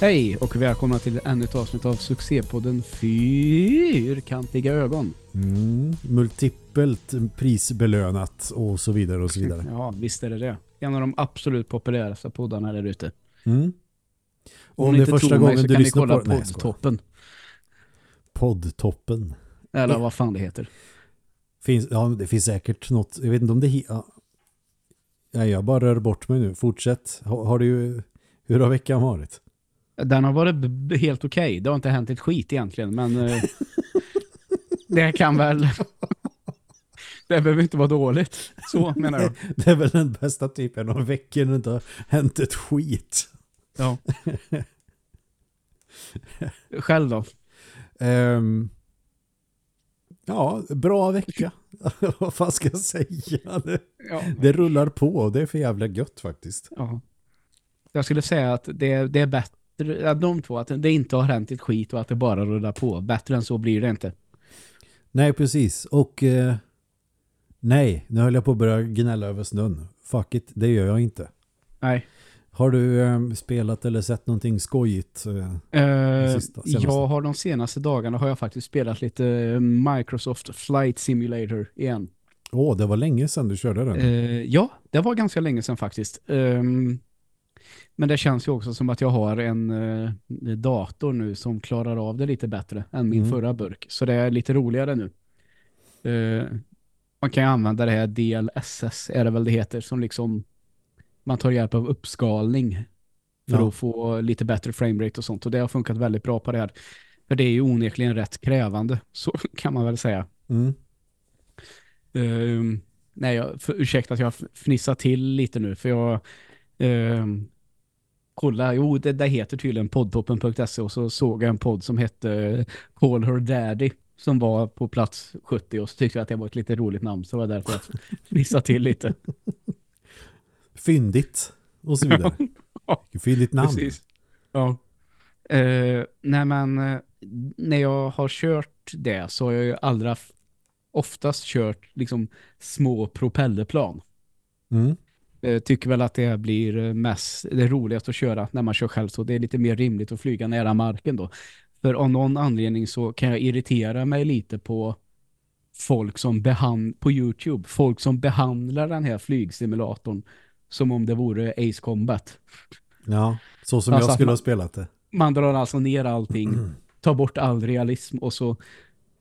Hej och välkomna till ännu ett avsnitt av succépodden Fyrkantiga ögon. Mm, multipelt prisbelönat och så vidare och så vidare. Ja, visst är det det. En av de absolut populäraste poddarna där ute. Mm. Om, Om det är första gången mig, du lyssnar på... Nej, poddtoppen. Poddtoppen. Eller vad fan det heter. Finns, ja, det finns säkert något. Jag vet inte om det... Ja. ja jag bara rör bort mig nu. Fortsätt. Har, har du... Hur har veckan varit? Den har varit helt okej. Okay. Det har inte hänt ett skit egentligen, men eh, det kan väl... det behöver inte vara dåligt. Så menar jag. Det är väl den bästa typen av veckor när det inte har hänt ett skit. Ja. Själv då? Um, ja, bra vecka. Vad fan ska jag säga? Det, ja. det rullar på och det är för jävla gött faktiskt. Ja. Jag skulle säga att det, det är bättre de två, att det inte har hänt ett skit och att det bara rullar på. Bättre än så blir det inte. Nej, precis. Och eh, nej, nu höll jag på att börja gnälla över snön. Fuck it, det gör jag inte. Nej. Har du eh, spelat eller sett någonting skojigt? Eh, uh, sista, jag har de senaste dagarna har jag faktiskt spelat lite eh, Microsoft Flight Simulator igen. Åh, oh, det var länge sedan du körde den. Uh, ja, det var ganska länge sedan faktiskt. Um, men det känns ju också som att jag har en uh, dator nu som klarar av det lite bättre än min mm. förra burk. Så det är lite roligare nu. Uh, man kan ju använda det här DLSS är det väl det heter som liksom man tar hjälp av uppskalning för ja. att få lite bättre framerate och sånt. Och det har funkat väldigt bra på det här. För det är ju onekligen rätt krävande, så kan man väl säga. Mm. Uh, nej, jag, för, ursäkta att jag fnissar till lite nu, för jag uh, kolla, jo det, det heter tydligen poddtoppen.se och så såg jag en podd som hette Call Her Daddy som var på plats 70 och så tyckte jag att det var ett lite roligt namn så var det därför jag fnissade till lite. Fyndigt och så vidare. Fyndigt namn. Precis. Ja. Uh, nej men uh, när jag har kört det så har jag ju allra oftast kört liksom små propellerplan. Mm. Uh, tycker väl att det blir mest det roligast att köra när man kör själv så det är lite mer rimligt att flyga nära marken då. För av någon anledning så kan jag irritera mig lite på folk som behandlar på Youtube, folk som behandlar den här flygsimulatorn som om det vore Ace Combat. Ja, så som alltså jag skulle man, ha spelat det. Man drar alltså ner allting, tar bort all realism och så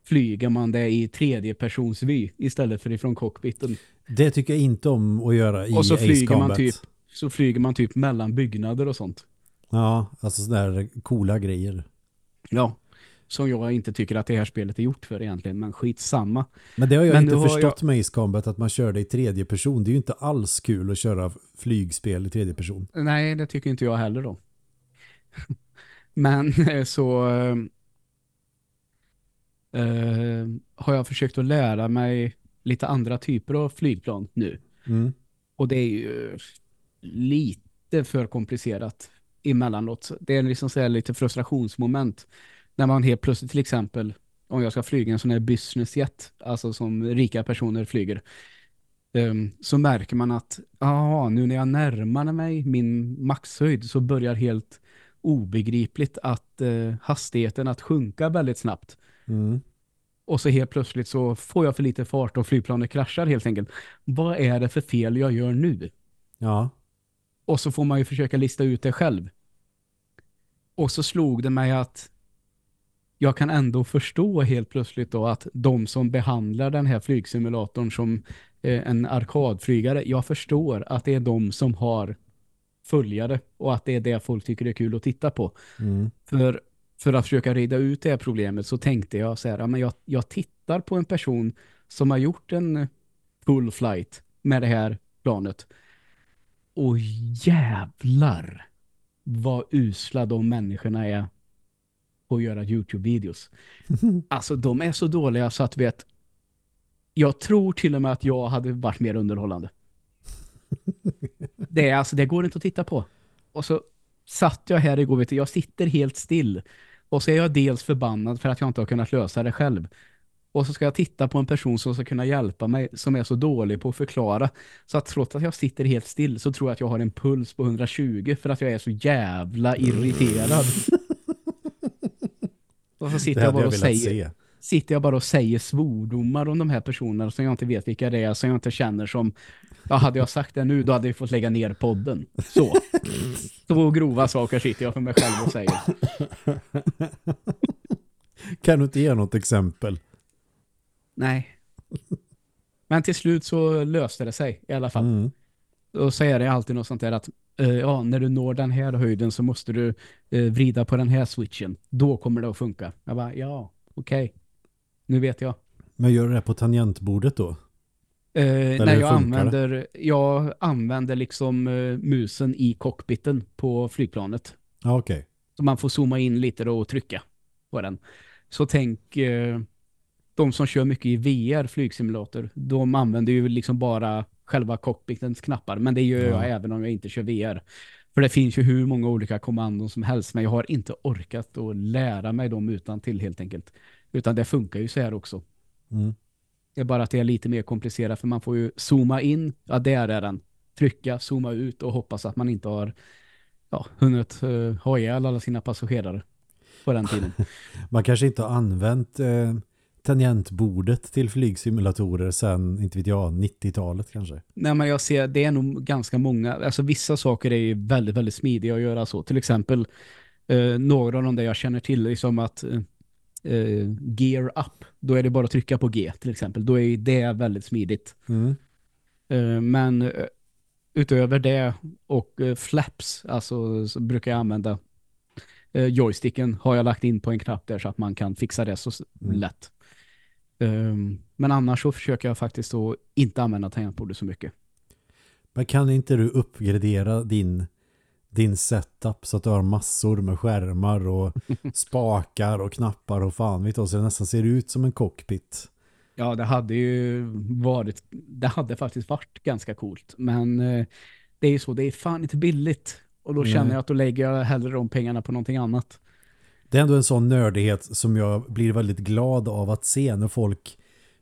flyger man det i tredje persons vy istället för ifrån cockpiten. Det tycker jag inte om att göra i och så flyger. Man typ, så flyger man typ mellan byggnader och sånt. Ja, alltså sådär coola grejer. Ja, som jag inte tycker att det här spelet är gjort för egentligen, men skitsamma. Men det har jag men inte förstått jag... med Ace Combat att man kör det i tredje person. Det är ju inte alls kul att köra flygspel i tredje person. Nej, det tycker inte jag heller då. men så äh, har jag försökt att lära mig lite andra typer av flygplan nu. Mm. Och det är ju lite för komplicerat emellanåt. Det är liksom så lite frustrationsmoment när man helt plötsligt till exempel om jag ska flyga en sån här business jet, alltså som rika personer flyger, um, så märker man att aha, nu när jag närmar mig min maxhöjd så börjar helt obegripligt att uh, hastigheten att sjunka väldigt snabbt. Mm. Och så helt plötsligt så får jag för lite fart och flygplanet kraschar helt enkelt. Vad är det för fel jag gör nu? Ja. Och så får man ju försöka lista ut det själv. Och så slog det mig att jag kan ändå förstå helt plötsligt då att de som behandlar den här flygsimulatorn som eh, en arkadflygare, jag förstår att det är de som har följare och att det är det folk tycker är kul att titta på. Mm. För, för att försöka reda ut det här problemet så tänkte jag så här, men jag, jag tittar på en person som har gjort en full flight med det här planet. Och jävlar vad usla de människorna är på att göra Youtube-videos. Alltså de är så dåliga så att vet jag tror till och med att jag hade varit mer underhållande. Det, är, alltså, det går inte att titta på. Och så satt jag här igår, vet du, jag sitter helt still. Och så är jag dels förbannad för att jag inte har kunnat lösa det själv. Och så ska jag titta på en person som ska kunna hjälpa mig som är så dålig på att förklara. Så att trots att jag sitter helt still så tror jag att jag har en puls på 120 för att jag är så jävla irriterad. och så sitter jag bara och säger, se. Sitter jag bara och säger svordomar om de här personerna som jag inte vet vilka det är, som jag inte känner som ja, hade jag sagt det nu då hade vi fått lägga ner podden. Så. Så grova saker sitter jag för mig själv och säger. Kan du inte ge något exempel? Nej. Men till slut så löste det sig i alla fall. Mm. Och så är det alltid något sånt där att uh, ja, när du når den här höjden så måste du uh, vrida på den här switchen. Då kommer det att funka. Jag bara, ja, okej. Okay. Nu vet jag. Men gör du det på tangentbordet då? Uh, när jag använder, jag använder liksom musen i cockpiten på flygplanet. Okej. Okay. Så man får zooma in lite då och trycka på den. Så tänk de som kör mycket i VR flygsimulator, de använder ju liksom bara själva cockpitens knappar. Men det gör jag även om jag inte kör VR. För det finns ju hur många olika kommandon som helst. Men jag har inte orkat att lära mig dem utan till helt enkelt. Utan det funkar ju så här också. Mm. Det är bara att det är lite mer komplicerat. För man får ju zooma in. Ja, där är den. Trycka, zooma ut och hoppas att man inte har ja, hunnit uh, ha ihjäl alla sina passagerare på den tiden. man kanske inte har använt... Uh tangentbordet till flygsimulatorer sen, inte vet jag, 90-talet kanske? Nej, men jag ser, det är nog ganska många, alltså vissa saker är ju väldigt, väldigt smidiga att göra så. Till exempel eh, några av de där jag känner till är som att eh, eh, gear up, då är det bara att trycka på G till exempel. Då är det väldigt smidigt. Mm. Eh, men eh, utöver det och eh, flaps, alltså så brukar jag använda joysticken har jag lagt in på en knapp där så att man kan fixa det så mm. lätt. Um, men annars så försöker jag faktiskt att inte använda tangentbordet så mycket. Men kan inte du uppgradera din, din setup så att du har massor med skärmar och spakar och knappar och fan vet du, så det nästan ser ut som en cockpit? Ja, det hade ju varit, det hade faktiskt varit ganska coolt. Men eh, det är ju så, det är fan inte billigt. Och då känner jag att då lägger jag hellre de pengarna på någonting annat det är ändå en sån nördighet som jag blir väldigt glad av att se när folk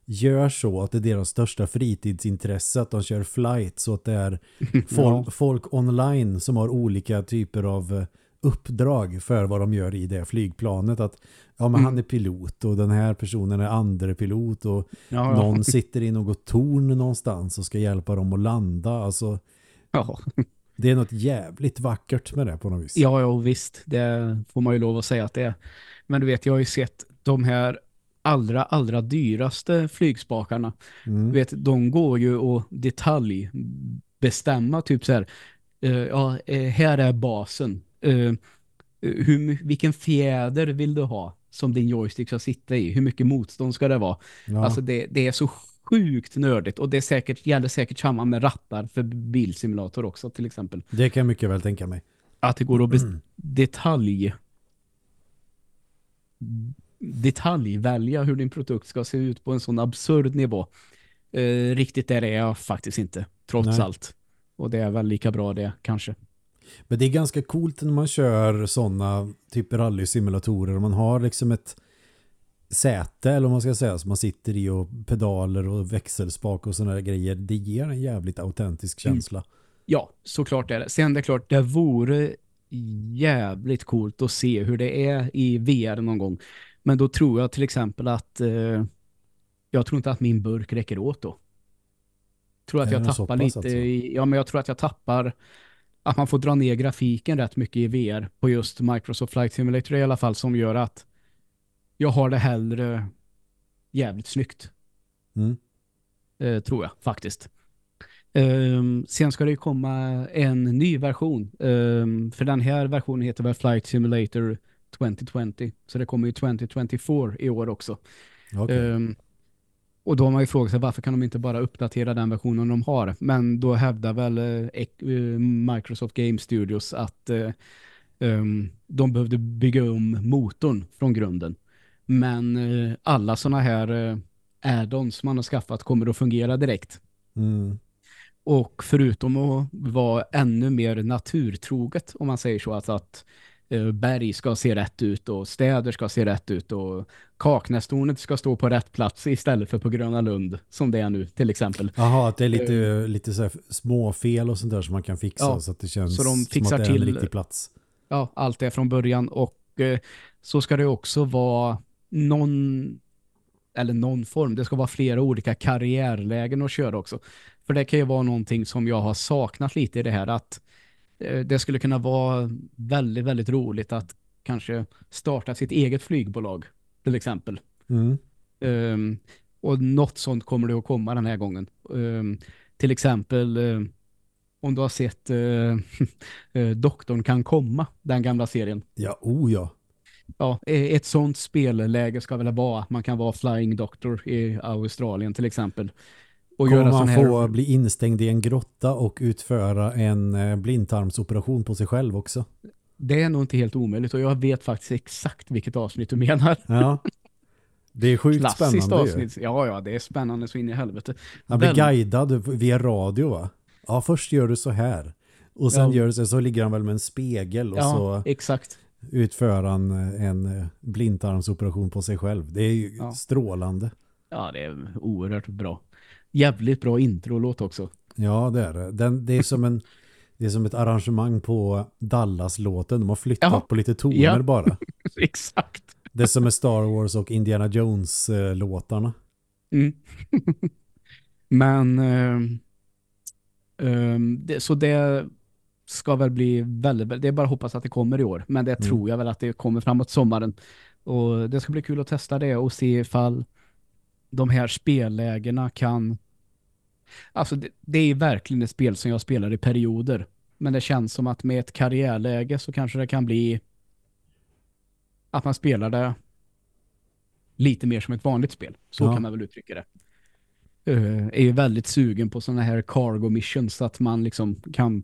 gör så att det är deras största fritidsintresse att de kör flight så att det är folk, ja. folk online som har olika typer av eh, uppdrag för vad de gör i det flygplanet att ja men mm. han är pilot och den här personen är andre pilot och ja, ja. någon sitter i något torn någonstans och ska hjälpa dem att landa alltså ja. Det är något jävligt vackert med det på något vis. Ja, ja visst. Det får man ju lov att säga att det är. Men du vet, jag har ju sett de här allra, allra dyraste flygspakarna. Mm. vet, de går ju att detaljbestämma typ så här. Uh, ja, eh, här är basen. Uh, hur, vilken fjäder vill du ha som din joystick ska sitta i? Hur mycket motstånd ska det vara? Ja. Alltså det, det är så sjukt nördigt och det är säkert, gäller säkert samma med rattar för bilsimulator också till exempel. Det kan jag mycket väl tänka mig. Att det går att mm. detalj detaljvälja hur din produkt ska se ut på en sån absurd nivå. Eh, riktigt där är jag faktiskt inte, trots Nej. allt. Och det är väl lika bra det, kanske. Men det är ganska coolt när man kör sådana typ rally-simulatorer. Man har liksom ett säte eller vad man ska säga som man sitter i och pedaler och växelspak och sådana grejer. Det ger en jävligt autentisk mm. känsla. Mm. Ja, såklart är det. Sen det är klart, det vore jävligt coolt att se hur det är i VR någon gång. Men då tror jag till exempel att eh, jag tror inte att min burk räcker åt då. Tror att jag tappar lite alltså. ja men jag tror att jag tappar att man får dra ner grafiken rätt mycket i VR på just Microsoft Flight Simulator i alla fall som gör att jag har det hellre jävligt snyggt. Mm. Eh, tror jag faktiskt. Um, sen ska det komma en ny version. Um, för den här versionen heter väl Flight Simulator 2020. Så det kommer ju 2024 i år också. Okay. Um, ehm, och då har man ju frågat sig varför kan de inte bara uppdatera den versionen de har. Men då hävdar väl uh, Microsoft Game Studios att uh, de behövde bygga om motorn från grunden. Men uh, alla sådana här uh, add-ons man har skaffat kommer att fungera direkt. Mm. Och förutom att vara ännu mer naturtroget, om man säger så, alltså att eh, berg ska se rätt ut och städer ska se rätt ut och Kaknästornet ska stå på rätt plats istället för på Gröna Lund som det är nu till exempel. Jaha, att det är lite, uh, lite så små fel och sånt där som man kan fixa ja, så att det känns så de fixar som att det är en till, riktig plats. Ja, allt är från början och uh, så ska det också vara någon eller någon form. Det ska vara flera olika karriärlägen att köra också. För det kan ju vara någonting som jag har saknat lite i det här att eh, det skulle kunna vara väldigt, väldigt roligt att kanske starta sitt eget flygbolag till exempel. Mm. Um, och något sånt kommer det att komma den här gången. Um, till exempel um, om du har sett uh, Doktorn kan komma, den gamla serien. Ja, oh ja ja, ett sånt spelläge ska väl vara att man kan vara Flying Doctor i Australien till exempel. Och Kommer man få här... bli instängd i en grotta och utföra en eh, blindtarmsoperation på sig själv också? Det är nog inte helt omöjligt och jag vet faktiskt exakt vilket avsnitt du menar. Ja. Det är sjukt Klassiskt spännande. Avsnitt. Ja, ja, det är spännande så in i helvete. Han blir Väl... guidad via radio va? Ja, först gör du så här. Och sen ja. gör du så, så ligger han väl med en spegel och ja, så exakt utföra en, en blindtarmsoperation på sig själv. Det är ju ja. strålande. Ja, det är oerhört bra. Jävligt bra introlåt också. Ja, det är det. Den, det är som en det är som ett arrangemang på Dallas-låten. De har flyttat ja. på lite toner ja. bara. Exakt. Det är som är Star Wars och Indiana Jones-låtarna. Mm. Men um, det, så det ska väl bli väldigt, det är bara att hoppas att det kommer i år. Men det mm. tror jag väl att det kommer framåt sommaren. Och det ska bli kul att testa det och se ifall de här spellägena kan... Alltså det, det är verkligen ett spel som jag spelar i perioder. Men det känns som att med ett karriärläge så kanske det kan bli att man spelar det lite mer som ett vanligt spel. Så ja. kan man väl uttrycka det. Uh, är ju väldigt sugen på sådana här cargo missions så att man liksom kan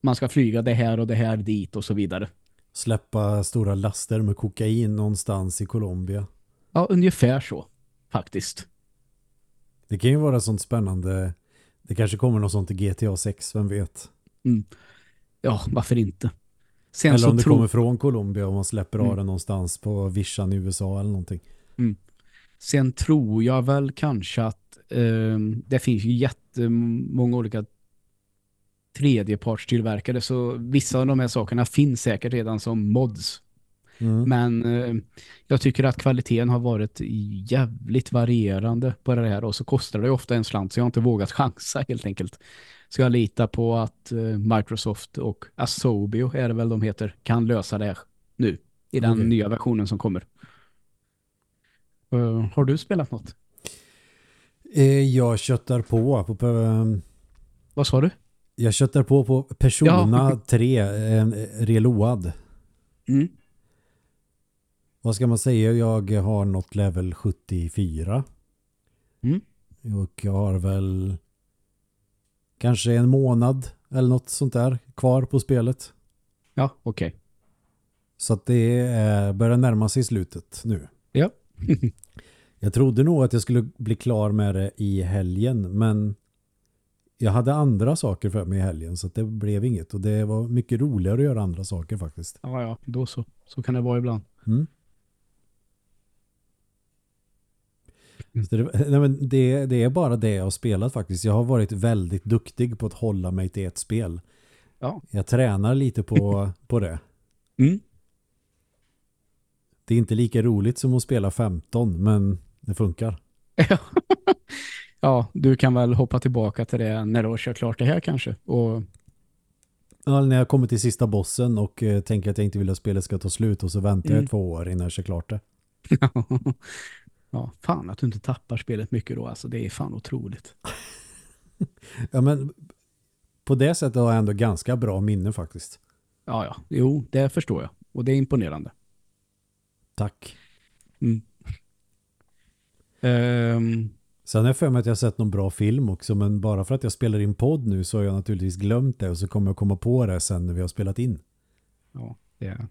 man ska flyga det här och det här dit och så vidare. Släppa stora laster med kokain någonstans i Colombia. Ja, ungefär så faktiskt. Det kan ju vara sånt spännande. Det kanske kommer något sånt i GTA 6, vem vet? Mm. Ja, varför inte? Sen eller om det kommer från Colombia och man släpper mm. av den någonstans på vischan i USA eller någonting. Mm. Sen tror jag väl kanske att eh, det finns ju jättemånga olika tredjepartstillverkade så vissa av de här sakerna finns säkert redan som mods. Mm. Men eh, jag tycker att kvaliteten har varit jävligt varierande på det här och så kostar det ofta en slant så jag har inte vågat chansa helt enkelt. Så jag litar på att eh, Microsoft och Asobio är det väl de heter kan lösa det nu i den okay. nya versionen som kommer. Uh, har du spelat något? Eh, jag köttar på. på, på um... Vad sa du? Jag köttar på på Persona ja. 3 en reload. Mm. Vad ska man säga? Jag har nått level 74. Mm. Och jag har väl kanske en månad eller något sånt där kvar på spelet. Ja, okej. Okay. Så att det börjar närma sig slutet nu. Ja. jag trodde nog att jag skulle bli klar med det i helgen men jag hade andra saker för mig i helgen så det blev inget. Och det var mycket roligare att göra andra saker faktiskt. Ja, ja. Då så. Så kan det vara ibland. Mm. Det, nej, men det, det, är bara det jag har spelat faktiskt. Jag har varit väldigt duktig på att hålla mig till ett spel. Ja. Jag tränar lite på, på det. Mm. Det är inte lika roligt som att spela 15 men det funkar. ja, du kan väl hoppa tillbaka till det när du har kört klart det här kanske. Och... Ja, när jag kommer till sista bossen och eh, tänker att jag inte vill att spelet ska ta slut och så väntar mm. jag två år innan jag kör klart det. ja, fan att du inte tappar spelet mycket då. Alltså det är fan otroligt. ja, men på det sättet har jag ändå ganska bra minne faktiskt. Ja, ja. Jo, det förstår jag. Och det är imponerande. Tack. Mm. Um, Sen jag för mig att jag har sett någon bra film också men bara för att jag spelar in podd nu så har jag naturligtvis glömt det och så kommer jag komma på det sen när vi har spelat in. Ja, det är...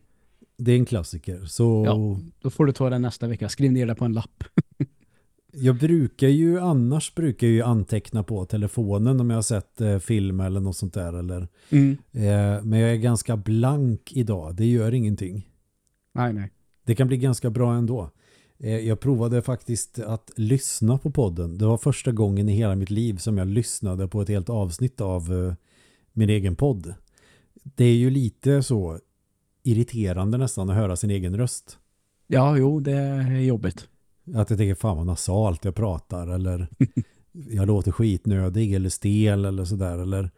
Det är en klassiker. Så... Ja, då får du ta det nästa vecka. Skriv ner det på en lapp. Jag brukar ju, annars brukar jag ju anteckna på telefonen om jag har sett eh, film eller något sånt där. Eller, Mm. eh, men jag är ganska blank idag, det gör ingenting. Nej, nej. Det kan bli ganska bra ändå. Eh, jag provade faktiskt att lyssna på podden. Det var första gången i hela mitt liv som jag lyssnade på ett helt avsnitt av eh, min egen podd. Det är ju lite så irriterande nästan att höra sin egen röst. Ja, jo, det är jobbigt. Att jag tänker, fan vad nasalt jag pratar eller jag låter skitnödig eller stel eller sådär. Eller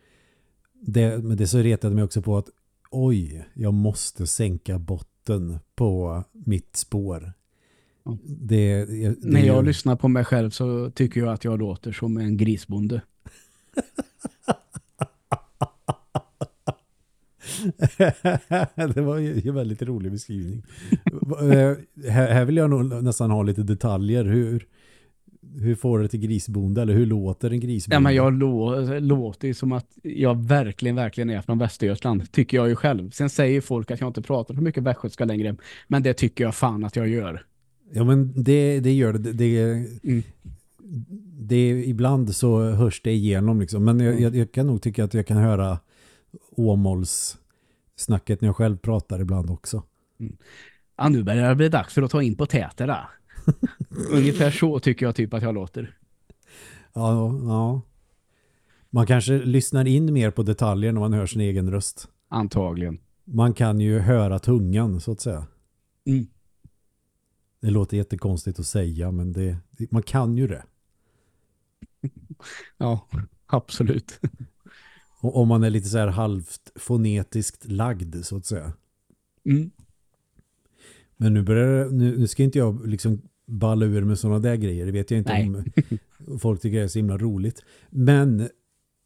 det, men det så retade mig också på att oj, jag måste sänka botten på mitt spår. Ja. Det, det, När jag lyssnar på mig själv så tycker jag att jag låter som en grisbonde. det var ju en väldigt rolig beskrivning. Eh, här, här vill jag nog nästan ha lite detaljer. Hur, hur får det till grisbonde eller hur låter en grisbonde? Ja, men jag lå låter ju som att jag verkligen, verkligen är från Västergötland. Tycker jag ju själv. Sen säger folk att jag inte pratar så mycket västgötska längre. Men det tycker jag fan att jag gör. Ja men det, det gör det. Det, det, Mm. det ibland så hörs det igenom liksom. Men jag, Mm. jag, jag kan nog tycka att jag kan höra Åmåls snacket när jag själv pratar ibland också. Ja, nu börjar det bli dags för att ta in på täterna. Ungefär så tycker jag typ att jag låter. Ja, ja. Man kanske lyssnar in mer på detaljer när man hör sin egen röst. Antagligen. Man kan ju höra tungan så att säga. Mm. Det låter jättekonstigt att säga men det, det, man kan ju det. Ja, absolut. Och om man är lite så här halvt fonetiskt lagd så att säga. Mm. Men nu börjar nu, nu ska inte jag liksom balla ur med sådana där grejer. Det vet jag inte Nej. om folk tycker det är så himla roligt. Men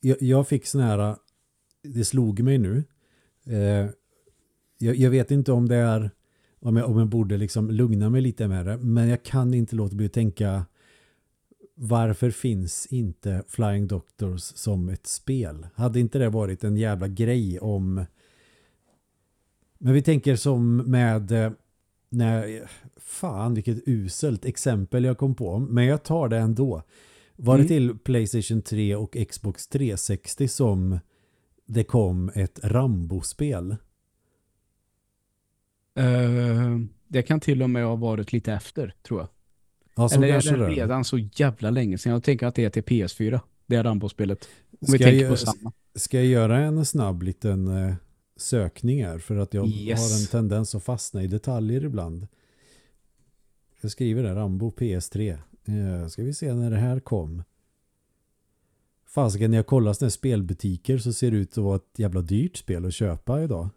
jag, jag fick sån här, det slog mig nu. Eh, jag, jag vet inte om det är, om jag, om jag borde liksom lugna mig lite med det. Men jag kan inte låta bli att tänka, varför finns inte Flying Doctors som ett spel? Hade inte det varit en jävla grej om... Men vi tänker som med... eh, När, fan vilket uselt exempel jag kom på. Men jag tar det ändå. Var det Mm. till Playstation 3 och Xbox 360 som det kom ett Rambo-spel? Eh, det kan till och med ha varit lite efter, tror jag. Ja, Eller är det det. redan så jävla länge sedan? Jag tänker att det är till PS4. Det är Rambo-spelet. Om vi Ska tänker jag- på samma. Ska jag göra en snabb liten eh, sökning här för att jag Yes. har en tendens att fastna i detaljer ibland. Jag skriver där, Rambo PS3. Eh, ska vi se när det här kom. Fasiken, när jag kollar sådana spelbutiker så ser det ut att vara ett jävla dyrt spel att köpa idag.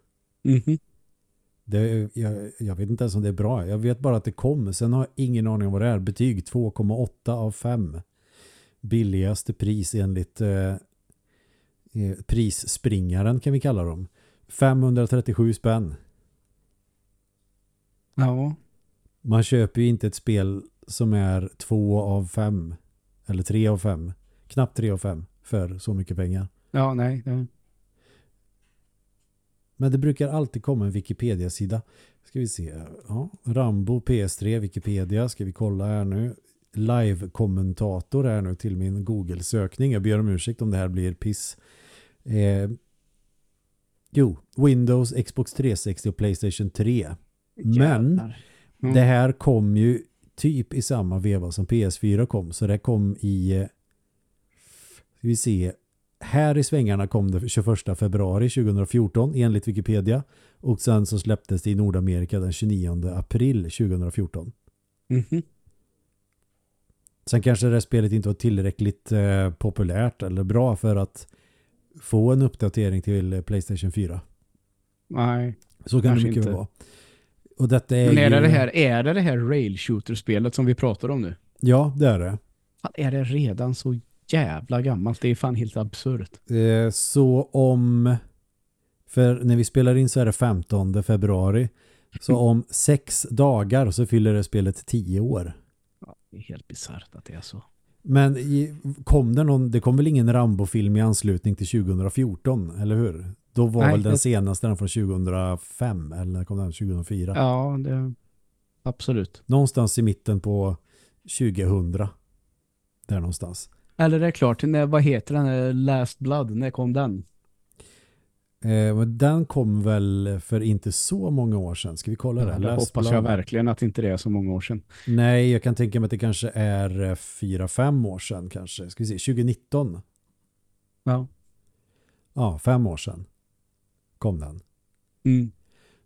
Mhm. Det, jag, jag vet inte ens om det är bra. Jag vet bara att det kom. Sen har jag ingen aning om vad det är. Betyg 2,8 av 5. Billigaste pris enligt eh, eh, prisspringaren kan vi kalla dem. 537 spänn. Ja, Man köper ju inte ett spel som är 2 av 5. Eller 3 av 5. Knappt 3 av 5 för så mycket pengar. ja nej. Det... Men det brukar alltid komma en Wikipedia-sida. Ska vi se. Ja, Rambo PS3 Wikipedia. Ska vi kolla här nu. Live-kommentator här nu till min Google-sökning. Jag ber om ursäkt om det här blir piss. Eh, jo, Windows, Xbox 360 och Playstation 3. Men. Mm. det här kom ju typ i samma veva som PS4 kom. Så det kom i eh, ska vi se här i svängarna kom det 21 februari 2014 enligt Wikipedia och sen så släpptes det i Nordamerika den 29 april 2014. Mhm. Sen kanske det här spelet inte var tillräckligt eh, populärt eller bra för att få en uppdatering till eh, Playstation 4. Nej. Så kan Kanske det mycket väl vara. Och detta är Men är ju... det det här, är det det här rail shooter-spelet som vi pratar om nu? Ja, det är det. Är det redan så jävla gammalt? Det är fan helt absurt. Eh, så om för när vi spelar in så är det 15 februari så om sex dagar så fyller det spelet 10 år. Ja, det är helt bisarrt att det är så. Men kom det någon, det kom väl ingen Rambo-film i anslutning till 2014, eller hur? Då var Nej, väl den det- senaste den från 2005 eller när kom den 2004? Ja, det... Absolut. Någonstans i mitten på 2000 Där någonstans. Eller är det klart, när, vad heter den? Last Blood, när kom den? Eh, den kom väl för inte så många år sedan. Ska vi kolla det? Ja, det hoppas jag verkligen att inte det är så många år sedan. Nej, jag kan tänka mig att det kanske är eh, fyra, fem år sedan kanske. Ska vi se, 2019. Ja. Ja, fem år sedan kom den. Mm.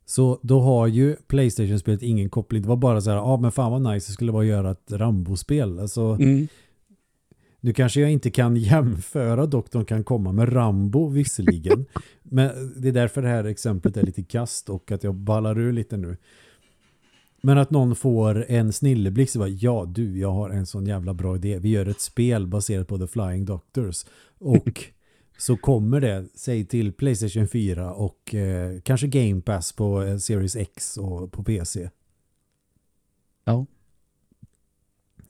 Så då har ju Playstation-spelet ingen koppling. Det var bara så här, ja ah, men fan vad nice det skulle vara att göra ett Rambo-spel. Alltså, mm. Nu kanske jag inte kan jämföra Doktorn kan komma med Rambo visserligen. men det är därför det här exemplet är lite kast och att jag ballar ur lite nu. Men att någon får en snilleblick och bara, ja du, jag har en sån jävla bra idé. Vi gör ett spel baserat på The Flying Doctors. Och så kommer det, säg till Playstation 4 och eh, kanske Game Pass på eh, Series X och på PC. Ja.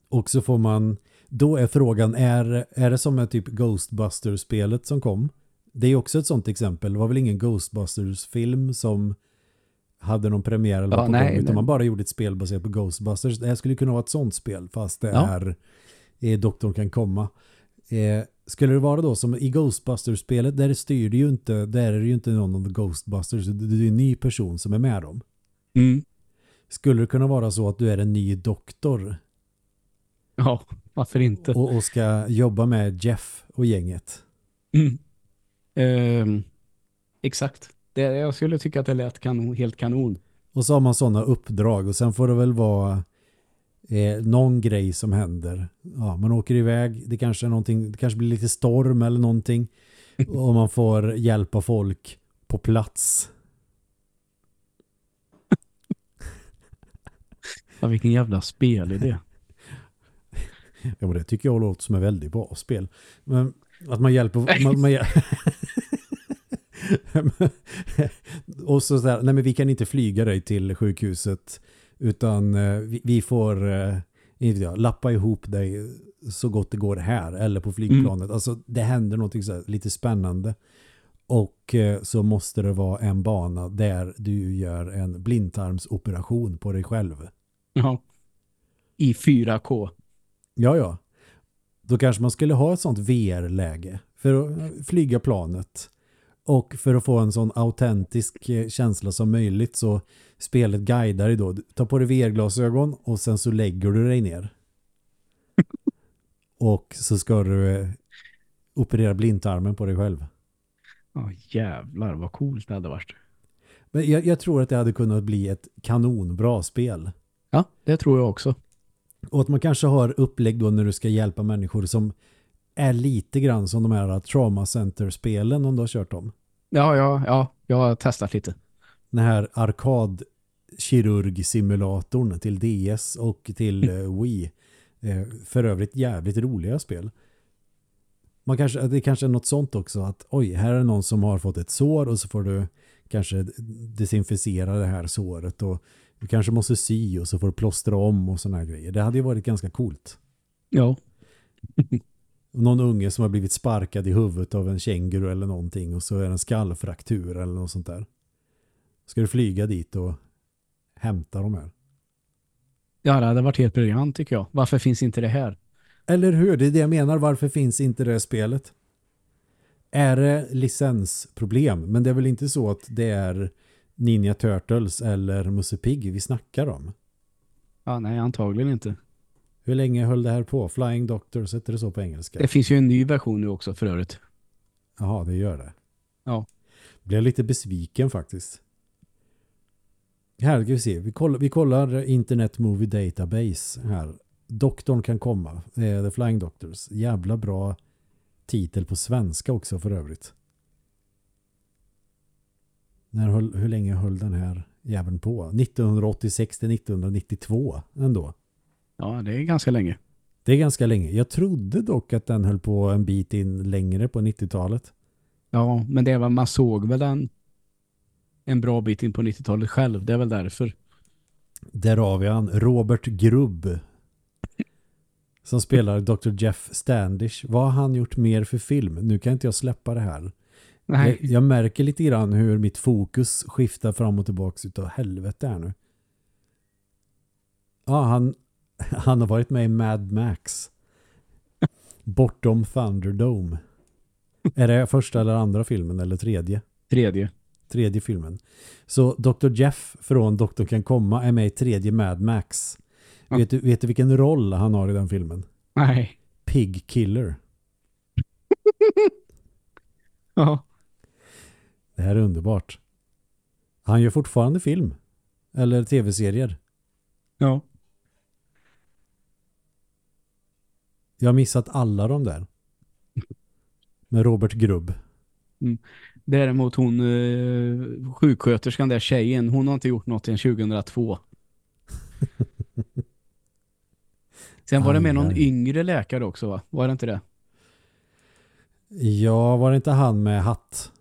Och så får man då är frågan, är, är det som ett typ Ghostbusters-spelet som kom? Det är också ett sånt exempel. Det var väl ingen Ghostbusters-film som hade någon premiär eller ja, på nej, gång, utan nej. man bara gjorde ett spel baserat på Ghostbusters. Det här skulle kunna vara ett sånt spel, fast det ja. är, är Doktorn kan komma. Eh, skulle det vara då som i Ghostbusters-spelet, där styr det ju inte, där är det ju inte någon av Ghostbusters, det är en ny person som är med dem. Mm. Skulle det kunna vara så att du är en ny doktor? Ja. Varför inte? Och, och ska jobba med Jeff och gänget. Mm. Um, exakt. Det, jag skulle tycka att det lät kanon, helt kanon. Och så har man sådana uppdrag och sen får det väl vara eh, någon grej som händer. Ja, man åker iväg, det kanske är någonting, det kanske blir lite storm eller någonting. och man får hjälpa folk på plats. ja, vilken jävla spel är det? Ja, men det tycker jag låter som ett väldigt bra spel. Men att man hjälper... man, man och så där, nej men vi kan inte flyga dig till sjukhuset utan eh, vi, vi, får eh, inte jag, lappa ihop dig så gott det går här eller på flygplanet. Mm. Alltså det händer så här, lite spännande. Och eh, så måste det vara en bana där du gör en blindtarmsoperation på dig själv. Ja. I 4K. Ja, ja. Då kanske man skulle ha ett sånt VR-läge för att flyga planet. Och för att få en sån autentisk eh, känsla som möjligt så spelet guidar dig då. Ta på dig VR-glasögon och sen så lägger du dig ner. och så ska du eh, operera blindtarmen på dig själv. Ja, oh, jävlar vad coolt det hade varit. Men jag, jag, tror att det hade kunnat bli ett kanonbra spel. Ja, det tror jag också. Och att man kanske har upplägg då när du ska hjälpa människor som är lite grann som de här Trauma Center-spelen om du har kört dem. Ja, ja, ja. Jag har testat lite. Den här arkadkirurg-simulatorn till DS och till uh, Wii. Eh, för övrigt jävligt roliga spel. Man kanske, det kanske är något sånt också att oj, här är någon som har fått ett sår och så får du kanske desinficera det här såret och du kanske måste sy och så får du plåstra om och här grejer. Det hade ju varit ganska coolt. Ja. Någon unge som har blivit sparkad i huvudet av en känguru eller någonting och så är det en skallfraktur eller något sånt där. Ska du flyga dit och hämta de här? Ja, det hade varit helt briljant tycker jag. Varför finns inte det här? Eller hur? Det är det jag menar. Varför finns inte det spelet? Är det licensproblem? Men det är väl inte så att det är Ninja Turtles eller Musse Pigg vi snackar om? Ja, nej, antagligen inte. Hur länge höll det här på? Flying Doctors heter det så på engelska. Det finns ju en ny version nu också för övrigt. Jaha, det gör det. Ja. Blev lite besviken faktiskt. Här ska vi se. Vi kollar, vi kollar Internet Movie Database här. Doktorn kan komma. The Flying Doctors. Jävla bra titel på svenska också för övrigt. När, hur länge höll den här jäveln på? 1986 till 1992 ändå. Ja, det är ganska länge. Det är ganska länge. Jag trodde dock att den höll på en bit in längre på 90-talet. Ja, men det var man såg väl den en bra bit in på 90-talet själv. Det är väl därför. Där har vi han, Robert Grubb. Som spelar Dr. Jeff Standish. Vad har han gjort mer för film? Nu kan inte jag släppa det här. Nej. Jag, jag, märker lite grann hur mitt fokus skiftar fram och tillbaka utav helvete här nu. Ja, han, han har varit med i Mad Max. Bortom Thunderdome. är det första eller andra filmen eller tredje? Tredje. Tredje filmen. Så Dr. Jeff från Doktorn kan komma är med i tredje Mad Max. Ja. Vet, du, vet du vilken roll han har i den filmen? Nej. Pig Killer. Ja. Det här är underbart. Han gör fortfarande film. Eller tv-serier. Ja. Jag har missat alla de där. Med Robert Grubb. Däremot hon eh, sjuksköterskan där tjejen, hon har inte gjort något sedan 2002. Sen var det med någon yngre läkare också va? Var det inte det? Ja, var det inte han med hatt?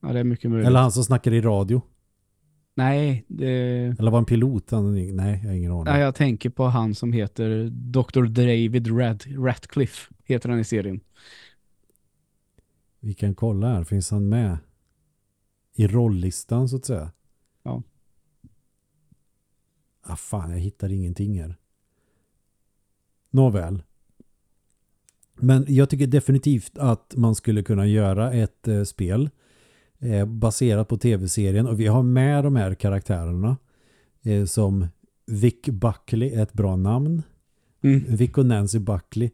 Ja, det är mycket möjligt. Eller han som snackar i radio? Nej, det... Eller var en pilot? Han, nej, jag har ingen aning. Nej, jag tänker på han som heter Dr. David Rad Ratcliffe, heter han i serien. Vi kan kolla här. Finns han med i rolllistan så att säga? Ja. Ah, fan, jag hittar ingenting här. Nåväl. Men jag tycker definitivt att man skulle kunna göra ett eh, spel eh, baserat på tv-serien och vi har med de här karaktärerna eh, som Vic Buckley är ett bra namn. Mm. Vic och Nancy Buckley.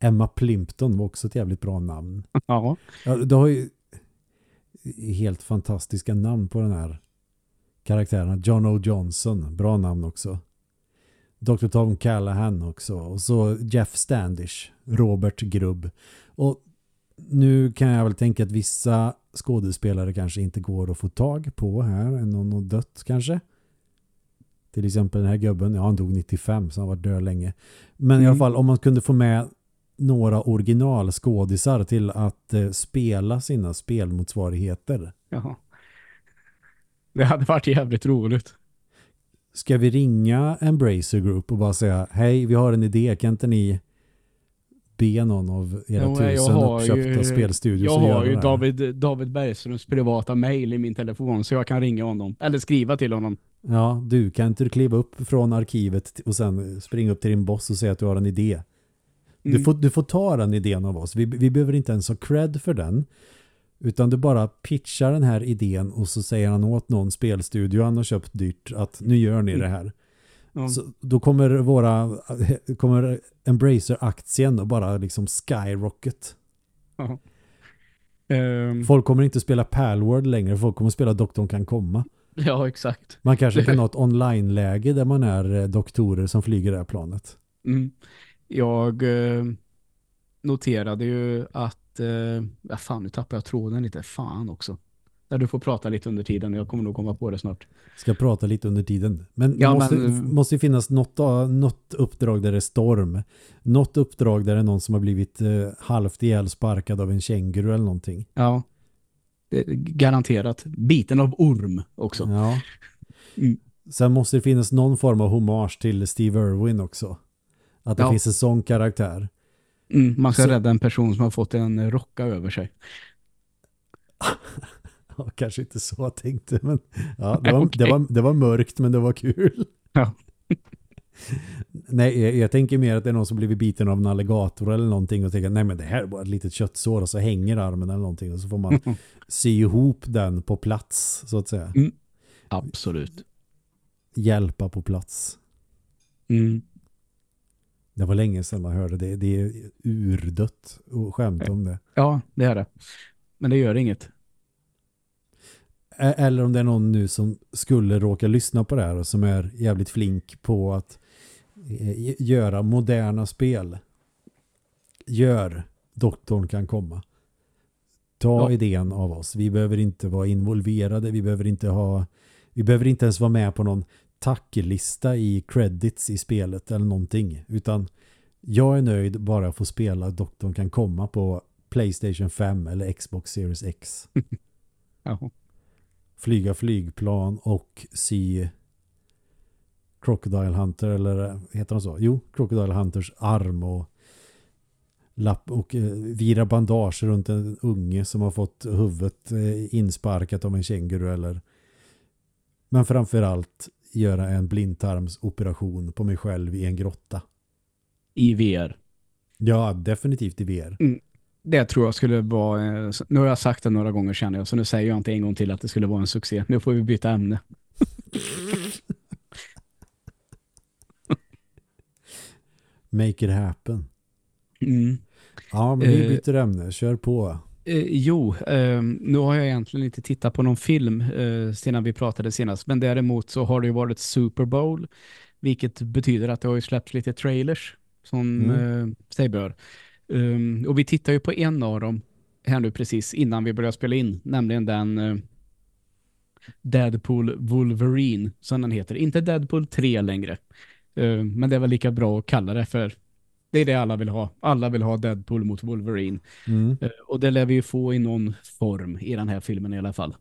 Emma Plimpton var också ett jävligt bra namn. Ja, Ja, du har ju helt fantastiska namn på den här karaktären. John O. Johnson, bra namn också. Dr. Tom Callahan också. Och så Jeff Standish, Robert Grubb. Och nu kan jag väl tänka att vissa skådespelare kanske inte går att få tag på här. Någon har dött kanske. Till exempel den här gubben, ja han dog 95 så han var död länge. Men i Mm. alla fall om man kunde få med några originalskådisar till att eh, spela sina spelmotsvarigheter. jaha. Det hade varit jävligt roligt. Ska vi ringa Embracer Group och bara säga hej, vi har en idé, kan inte ni be någon av era Jo, tusen uppköpta ju- spelstudios Jag har ju? David, David Bergströms privata mail i min telefon så jag kan ringa honom. Eller skriva till honom. Ja, du kan inte du kliva upp från arkivet och sen springa upp till din boss och säga att du har en idé. Du, Mm. får, du får ta den idén av oss. Vi, vi behöver inte ens ha cred för den. Utan du bara pitchar den här idén och så säger han åt någon spelstudio han har köpt dyrt att nu gör ni det här. Ja. Så då kommer våra kommer Embracer-aktien och bara liksom skyrocket. Ehm, Folk kommer inte spela Palworld längre, folk kommer spela Doktorn kan komma. ja, exakt. Man kanske kan ha ett online-läge där man är eh, doktorer som flyger det här planet. Mm. Jag eh, noterade ju att eh, fan, nu tappar jag tråden lite. Fan också. Där du får prata lite under tiden. Jag kommer nog komma på det snart. Ska prata lite under tiden. Men det Ja, måste, men- måste ju finnas något, något uppdrag där det är storm. Något uppdrag där det är någon som har blivit eh, halvt ihjäl sparkad av en känguru eller någonting. Ja. Det, garanterat. Biten av orm också. Ja. Mm. Sen måste det finnas någon form av hommage till Steve Irwin också. Att det Ja. finns en sån karaktär. Mm, man ska Så- rädda en person som har fått en rocka över sig. Ja, kanske inte så jag tänkte, men ja, det, var, Okej. det, var, det var mörkt men det var kul. Ja. Nej, jag, jag tänker mer att det är någon som blivit biten av en alligator eller någonting och tänker nej men det här är bara ett litet köttsår och så hänger armen eller någonting och så får man sy ihop den på plats så att säga. Absolut. Hjälpa på plats. Mm. Det var länge sedan man hörde det. Det är urdött och skämt om det. Ja, det är det. Men det gör inget. Eller om det är någon nu som skulle råka lyssna på det här och som är jävligt flink på att eh, göra moderna spel. Gör Doktorn kan komma. Ta Ja. idén av oss. Vi behöver inte vara involverade. Vi behöver inte ha vi behöver inte ens vara med på någon tacklista i credits i spelet eller någonting. Utan jag är nöjd bara jag får spela Doktorn kan komma på Playstation 5 eller Xbox Series X Ja. Flyga flygplan och sy Crocodile Hunter eller heter de så? Jo, Crocodile Hunters arm och lapp och eh, vira bandage runt en unge som har fått huvudet eh, insparkat av en känguru eller men framförallt göra en blindtarmsoperation på mig själv i en grotta. I VR. Ja, definitivt i VR. Mm. Det tror jag skulle vara, eh, nu har jag sagt det några gånger känner jag, så nu säger jag inte en gång till att det skulle vara en succé. Nu får vi byta ämne. Make it happen. Mm. Ja, men vi Eh, byter ämne. Kör på. Eh, jo, eh, nu har jag egentligen inte tittat på någon film eh, sedan vi pratade senast, men däremot så har det ju varit Super Bowl, vilket betyder att det har ju släppts lite trailers som Mm. sig bör. Um, och vi tittar ju på en av dem här nu precis innan vi börjar spela in, nämligen den eh, Deadpool Wolverine som den heter. Inte Deadpool 3 längre, Eh, men det är väl lika bra att kalla det för det är det alla vill ha. Alla vill ha Deadpool mot Wolverine. Mm. Eh, Och det lär vi ju få i någon form i den här filmen i alla fall.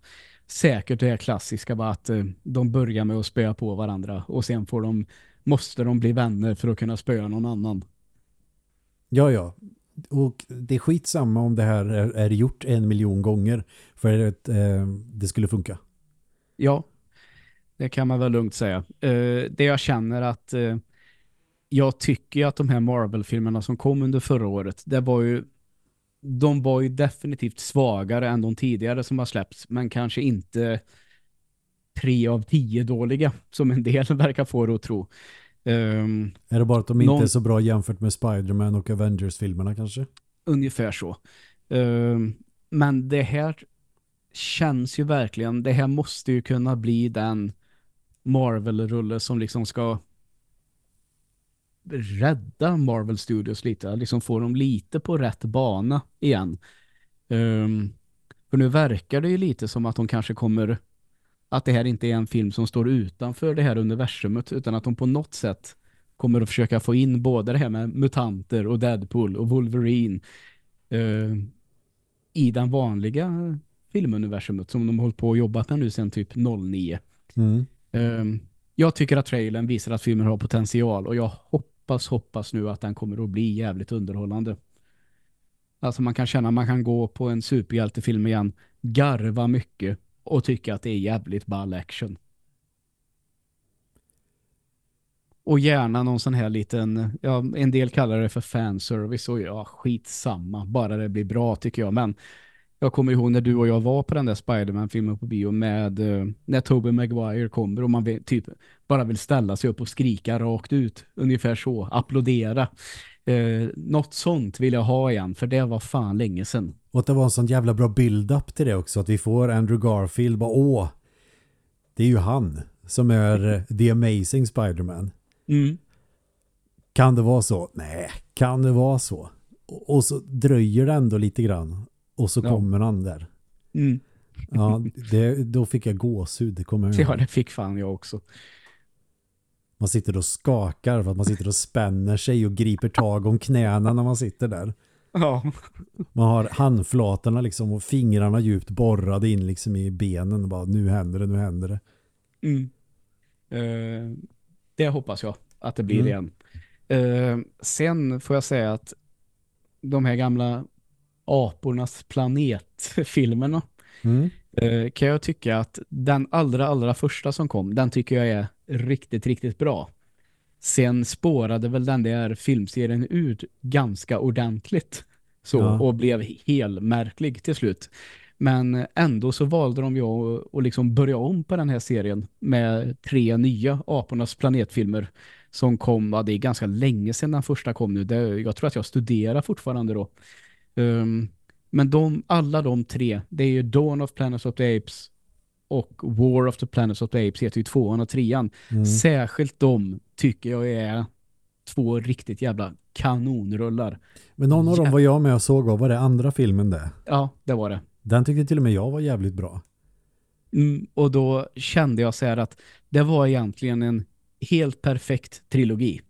Säkert det här klassiska var att de börjar med att spöa på varandra och sen får de, måste de bli vänner för att kunna spöa någon annan. Ja, ja. Och det är skitsamma om det här är, är gjort en miljon gånger för att eh, det skulle funka. Ja, det kan man väl lugnt säga. Eh, det jag känner att eh, jag tycker att de här Marvel-filmerna som kom under förra året, det var ju de var ju definitivt svagare än de tidigare som har släppts, men kanske inte tre av tio dåliga, som en del verkar få det att tro. Ehm, Är det bara att de inte Någon- är så bra jämfört med Spider-Man och Avengers-filmerna kanske? ungefär så. Ehm, men det här känns ju verkligen, det här måste ju kunna bli den Marvel-rulle som liksom ska rädda Marvel Studios lite, liksom få dem lite på rätt bana igen. Ehm, för nu verkar det ju lite som att de kanske kommer att det här inte är en film som står utanför det här universumet utan att de på något sätt kommer att försöka få in både det här med mutanter och Deadpool och Wolverine eh, i den vanliga filmuniversumet som de har hållit på och jobbat med nu sedan typ 09. Mm. Ehm, jag tycker att trailern visar att filmen har potential och jag hoppas, hoppas nu att den kommer att bli jävligt underhållande. Alltså man kan känna att man kan gå på en superhjältefilm igen, garva mycket och tycka att det är jävligt ball action. Och gärna någon sån här liten, ja en del kallar det för fanservice och ja skitsamma, bara det blir bra tycker jag. Men jag kommer ihåg när du och jag var på den där Spiderman-filmen på bio med eh, när Tobey Maguire kommer och man vill, typ bara vill ställa sig upp och skrika rakt ut. Ungefär så, applådera. Eh, något sånt vill jag ha igen, för det var fan länge sedan. Och att det var en sån jävla bra build-up till det också. Att vi får Andrew Garfield bara, åh, det är ju han som är eh, The Amazing Spider-Man. Mm. Kan det vara så? Nej, kan det vara så? Och, och så dröjer det ändå lite grann. Och så Ja. kommer han där. Mm. Ja, det, då fick jag gåshud, det kommer jag ihåg. ja, det fick fan jag också. Man sitter och skakar för att man sitter och spänner sig och griper tag om knäna när man sitter där. Ja. Man har handflatorna liksom och fingrarna djupt borrade in liksom i benen och bara nu händer det, nu händer det. Mm. Eh, det hoppas jag att det blir Mm. igen. Eh, sen får jag säga att de här gamla apornas planet-filmerna Mm. eh, kan jag tycka att den allra, allra första som kom, den tycker jag är riktigt, riktigt bra. Sen spårade väl den där filmserien ut ganska ordentligt så Ja. och blev helt märklig till slut. Men ändå så valde de ju att, liksom börja om på den här serien med tre nya Apornas planetfilmer som kom, ja, det är ganska länge sedan den första kom nu. Det, jag tror att jag studerar fortfarande då. Um, men de, alla de tre, det är ju Dawn of Planet of the Apes och War of the Planet of the Apes heter ju tvåan och trean. Mm. Särskilt de tycker jag är två riktigt jävla kanonrullar. Men någon av dem var jag med och såg av, var det andra filmen det? Ja, det var det. Den tyckte till och med jag var jävligt bra. Mm, och då kände jag så här att det var egentligen en helt perfekt trilogi.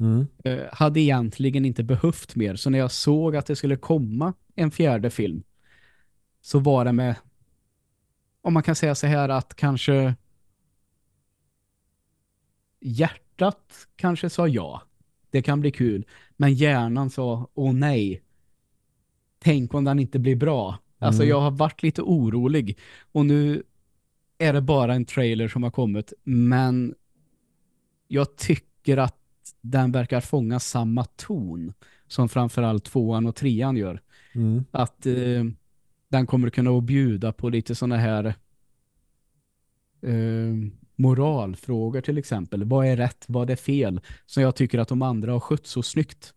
Mm. Eh, hade egentligen inte behövt mer. Så när jag såg att det skulle komma en fjärde film så var det med om man kan säga så här att kanske hjärtat kanske sa ja. Det kan bli kul. Men hjärnan sa åh nej. Tänk om den inte blir bra. Alltså Mm. jag har varit lite orolig. Och nu är det bara en trailer som har kommit. Men jag tycker att den verkar fånga samma ton som framförallt tvåan och trean gör. Mm. Att eh, den kommer kunna bjuda på lite sådana här eh, moralfrågor till exempel. Vad är rätt? Vad är fel? Som jag tycker att de andra har skött så snyggt.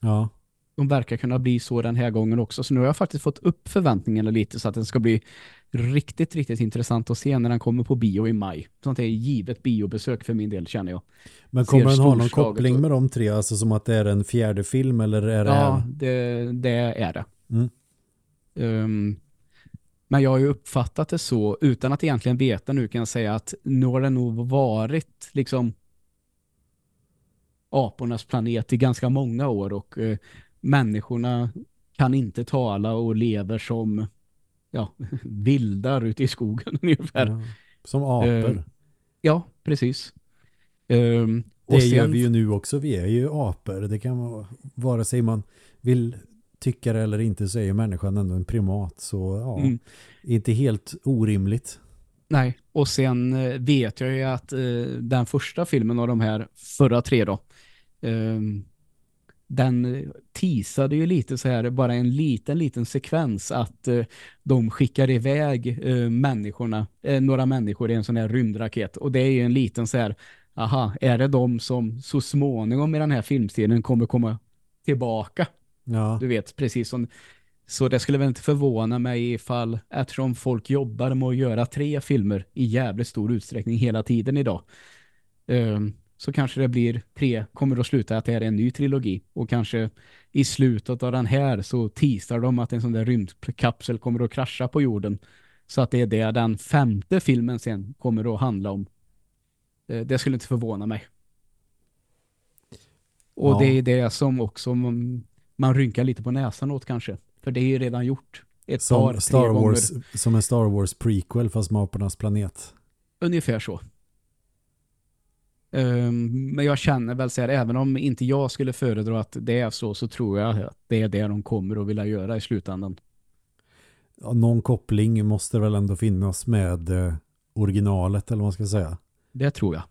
Ja. De verkar kunna bli så den här gången också. Så nu har jag faktiskt fått upp förväntningarna lite så att den ska bli riktigt, riktigt intressant att se när den kommer på bio i maj. Sånt är givet biobesök för min del känner jag. Men kommer den ha någon koppling med de tre? Alltså som att det är en fjärde film eller är det Ja, det, det är det. Mm. Ehm, men jag har ju uppfattat det så, utan att egentligen veta nu kan jag säga att nu har det nog varit liksom apornas planet i ganska många år och eh, människorna kan inte tala och lever som ja, vildar ute i skogen ungefär. Ja, Ja. Som apor. Eh, precis. Ehm, det och gör sen- vi ju nu också. Vi är ju apor. Det kan vara, vare sig man vill tycka det eller inte så är ju människan ändå en primat. Så ja, Mm. inte helt orimligt. Nej, och sen eh, vet jag ju att eh, den första filmen av de här förra tre då, eh, den teasade ju lite så här, bara en liten, liten sekvens att eh, de skickar iväg eh, människorna, eh, några människor i en sån här rymdraket. Och det är ju en liten så här, aha, är det de som så småningom i den här filmserien kommer komma tillbaka? Ja, Du vet, precis som så det skulle väl inte förvåna mig ifall, eftersom folk jobbar med att göra tre filmer i jävligt stor utsträckning hela tiden idag, ehm, så kanske det blir tre, kommer att sluta att det här är en ny trilogi. Och kanske i slutet av den här så teasar de att en sån där rymdkapsel kommer att krascha på jorden. Så att det är det den femte filmen sen kommer att handla om. Eh, Det skulle inte förvåna mig. Och Ja. det är det som också man, rynkar lite på näsan åt kanske. För det är ju redan gjort. Ett par, som tre Star gånger. Wars, som en Star Wars prequel fast med apornas planet. Ungefär så. Ehm, men jag känner väl så här, även om inte jag skulle föredra att det är så, så tror jag att det är det de kommer att vilja göra i slutändan. Ja, någon koppling måste väl ändå finnas med eh, originalet eller vad man ska säga. Det tror jag.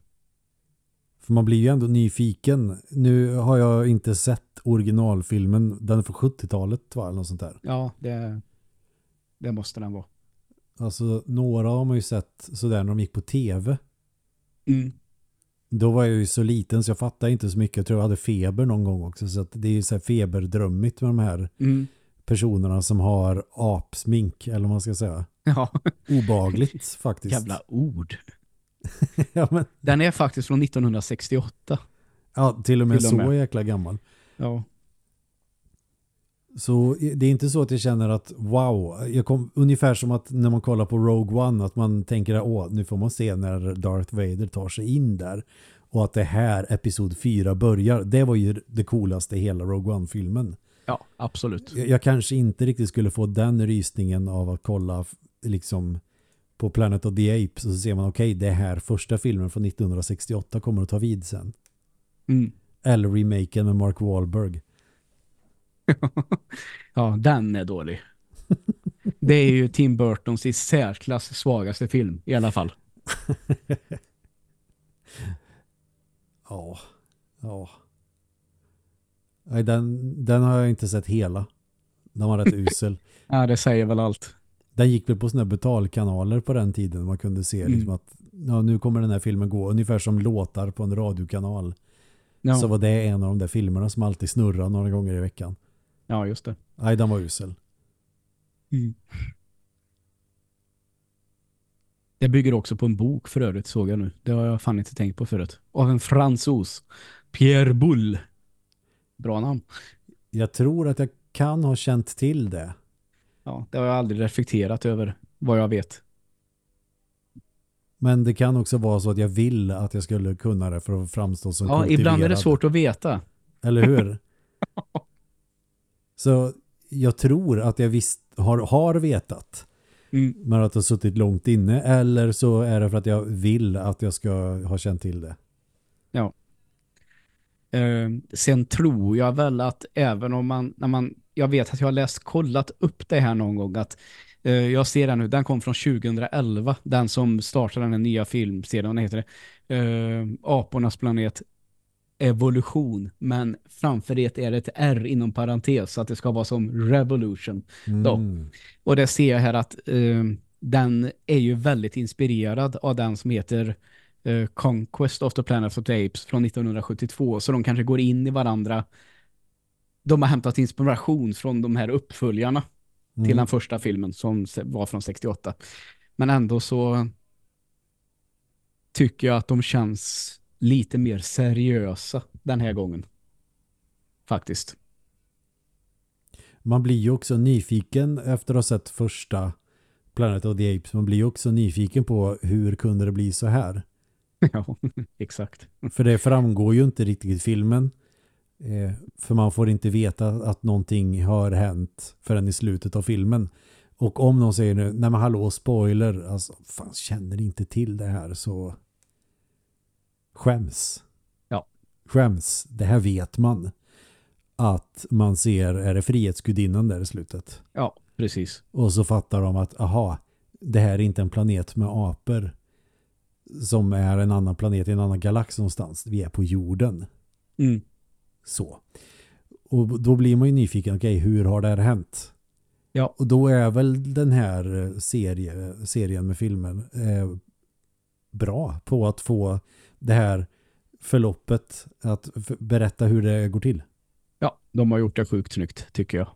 För man blir ju ändå nyfiken. Nu har jag inte sett originalfilmen. Den är från 70-talet va? Eller något sånt där. Ja, det, det måste den vara. Alltså några har man ju sett sådär när de gick på tv. Mm. Då var jag ju så liten så jag fattade inte så mycket. Jag tror jag hade feber någon gång också. Så det är ju så här feberdrömmigt med de här Mm. personerna som har apsmink. Eller vad man ska säga. Ja, Obagligt faktiskt. jävla ord. ja, men, Den är faktiskt från 1968. ja, till och med Till och så med. jäkla gammal. Ja. Så det är inte så att jag känner att wow, jag kom, ungefär som att när man kollar på Rogue One att man tänker åh, nu får man se när Darth Vader tar sig in där och att det här episod 4 börjar. Det var ju det coolaste i hela Rogue One-filmen. ja, absolut. Jag, jag kanske inte riktigt skulle få den rysningen av att kolla liksom på Planet of the Apes och så ser man okej, det här första filmen från 1968 kommer att ta vid sen. Mm. Eller remaken med Mark Wahlberg. Ja, den är dålig. Det är ju Tim Burtons i särklass svagaste film i alla fall. Ja, ja. Nej, den, den har jag inte sett hela. Den var rätt usel. Ja, det säger väl allt. Den gick väl på här betalkanaler på den tiden. Man kunde se liksom Mm. att ja, nu kommer den här filmen gå. Ungefär som låtar på en radiokanal. Ja, Så var det en av de där filmerna som alltid snurrar några gånger i veckan. ja just det. Nej, den var usel. Det bygger också på en bok för övrigt såg jag nu. Det har jag fan inte tänkt på förut. Av en fransos. Pierre Boulle. Bra namn. Jag tror att jag kan ha känt till det. Ja, det har jag aldrig reflekterat över vad jag vet. Men det kan också vara så att jag vill att jag skulle kunna det för att framstå som Ja, kultiverad. ibland är det svårt att veta. Eller hur? så jag tror att jag visst har, har vetat. Mm. Men att det har suttit långt inne. Eller så är det för att jag vill att jag ska ha känt till det. Eh, sen tror jag väl att även om man, när man, jag vet att jag har läst, kollat upp det här någon gång att eh, jag ser den nu, den kom från 2011, den som startade den nya filmserien, vad heter det? Eh, Apornas planet. evolution, men framför det är det ett R inom parentes så att det ska vara som revolution. Då. Mm. Och det ser jag här att eh, den är ju väldigt inspirerad av den som heter eh, Conquest of the Planet of the Apes från 1972. Så de kanske går in i varandra. De har hämtat inspiration från de här uppföljarna till Mm. den första filmen som var från 68. Men ändå så tycker jag att de känns lite mer seriösa den här gången. Faktiskt. Man blir ju också nyfiken efter att ha sett första Planet of the Apes. Man blir ju också nyfiken på hur kunde det bli så här? ja, exakt. För det framgår ju inte riktigt i filmen. Eh, för man får inte veta att någonting har hänt förrän i slutet av filmen. Och om någon säger nu, nej men hallå, spoiler, alltså fan känner inte till det här så skäms. Ja. Skäms, det här vet man. Att man ser, är det Frihetsgudinnan där i slutet? Ja, precis. Och så fattar de att, aha, det här är inte en planet med apor som är en annan planet i en annan galax någonstans. Vi är på jorden. Mm. Så. Och då blir man ju nyfiken, okej, hur har det här hänt? Ja. Och då är väl den här eh, serie, serien med filmen eh, bra på att få det här förloppet att berätta hur det går till. Ja, de har gjort det sjukt snyggt tycker jag.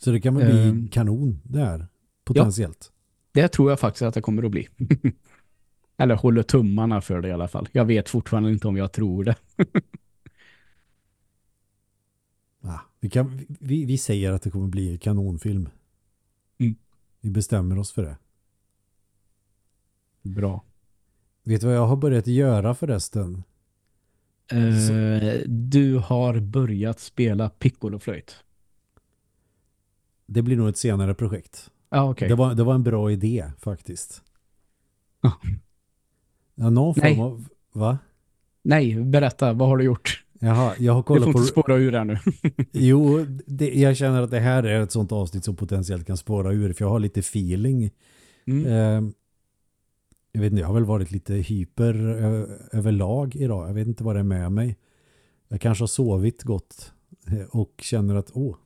Så det kan väl bli Ehm. kanon där, potentiellt. Det tror jag faktiskt att det kommer att bli. Eller håller tummarna för det i alla fall. Jag vet fortfarande inte om jag tror det. Ah, vi, kan, vi, vi säger att det kommer bli en kanonfilm. Mm. Vi bestämmer oss för det. Bra. Vet du vad jag har börjat göra förresten? Eh, du har börjat spela piccoloflöjt. Det blir nog ett senare projekt. Ja, okej. Det, var, det var en bra idé faktiskt. Ja. Ja, någon Nej. form av... Va? Nej, berätta. Vad har du gjort? Jaha, jag har Du får kollat inte på... spåra ur här nu. Jo, det, jag känner att det här är ett sånt avsnitt som potentiellt kan spåra ur för jag har lite feeling. Mm. Eh, jag vet inte, jag har väl varit lite hyper ö, överlag idag. Jag vet inte vad det är med mig. Jag kanske har sovit gott eh, och känner att åh,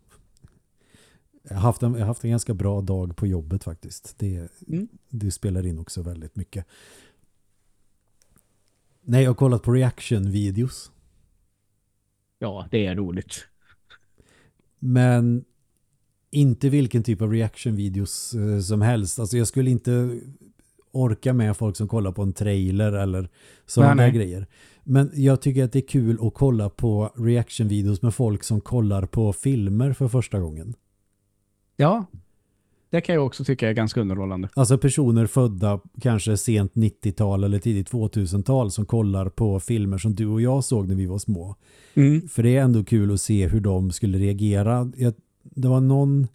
jag har haft en, jag har haft en ganska bra dag på jobbet faktiskt. Det, Mm. det spelar in också väldigt mycket. Nej, jag har kollat på reaction-videos. Ja, det är roligt. Men inte vilken typ av reaction-videos eh, som helst. Alltså jag skulle inte orka med folk som kollar på en trailer eller sådana där grejer. Men jag tycker att det är kul att kolla på reaction-videos med folk som kollar på filmer för första gången. Ja, det kan jag också tycka är ganska underhållande. Alltså personer födda kanske sent 90-tal eller tidigt 2000-tal som kollar på filmer som du och jag såg när vi var små. Mm. För det är ändå kul att se hur de skulle reagera. Jag, det var någon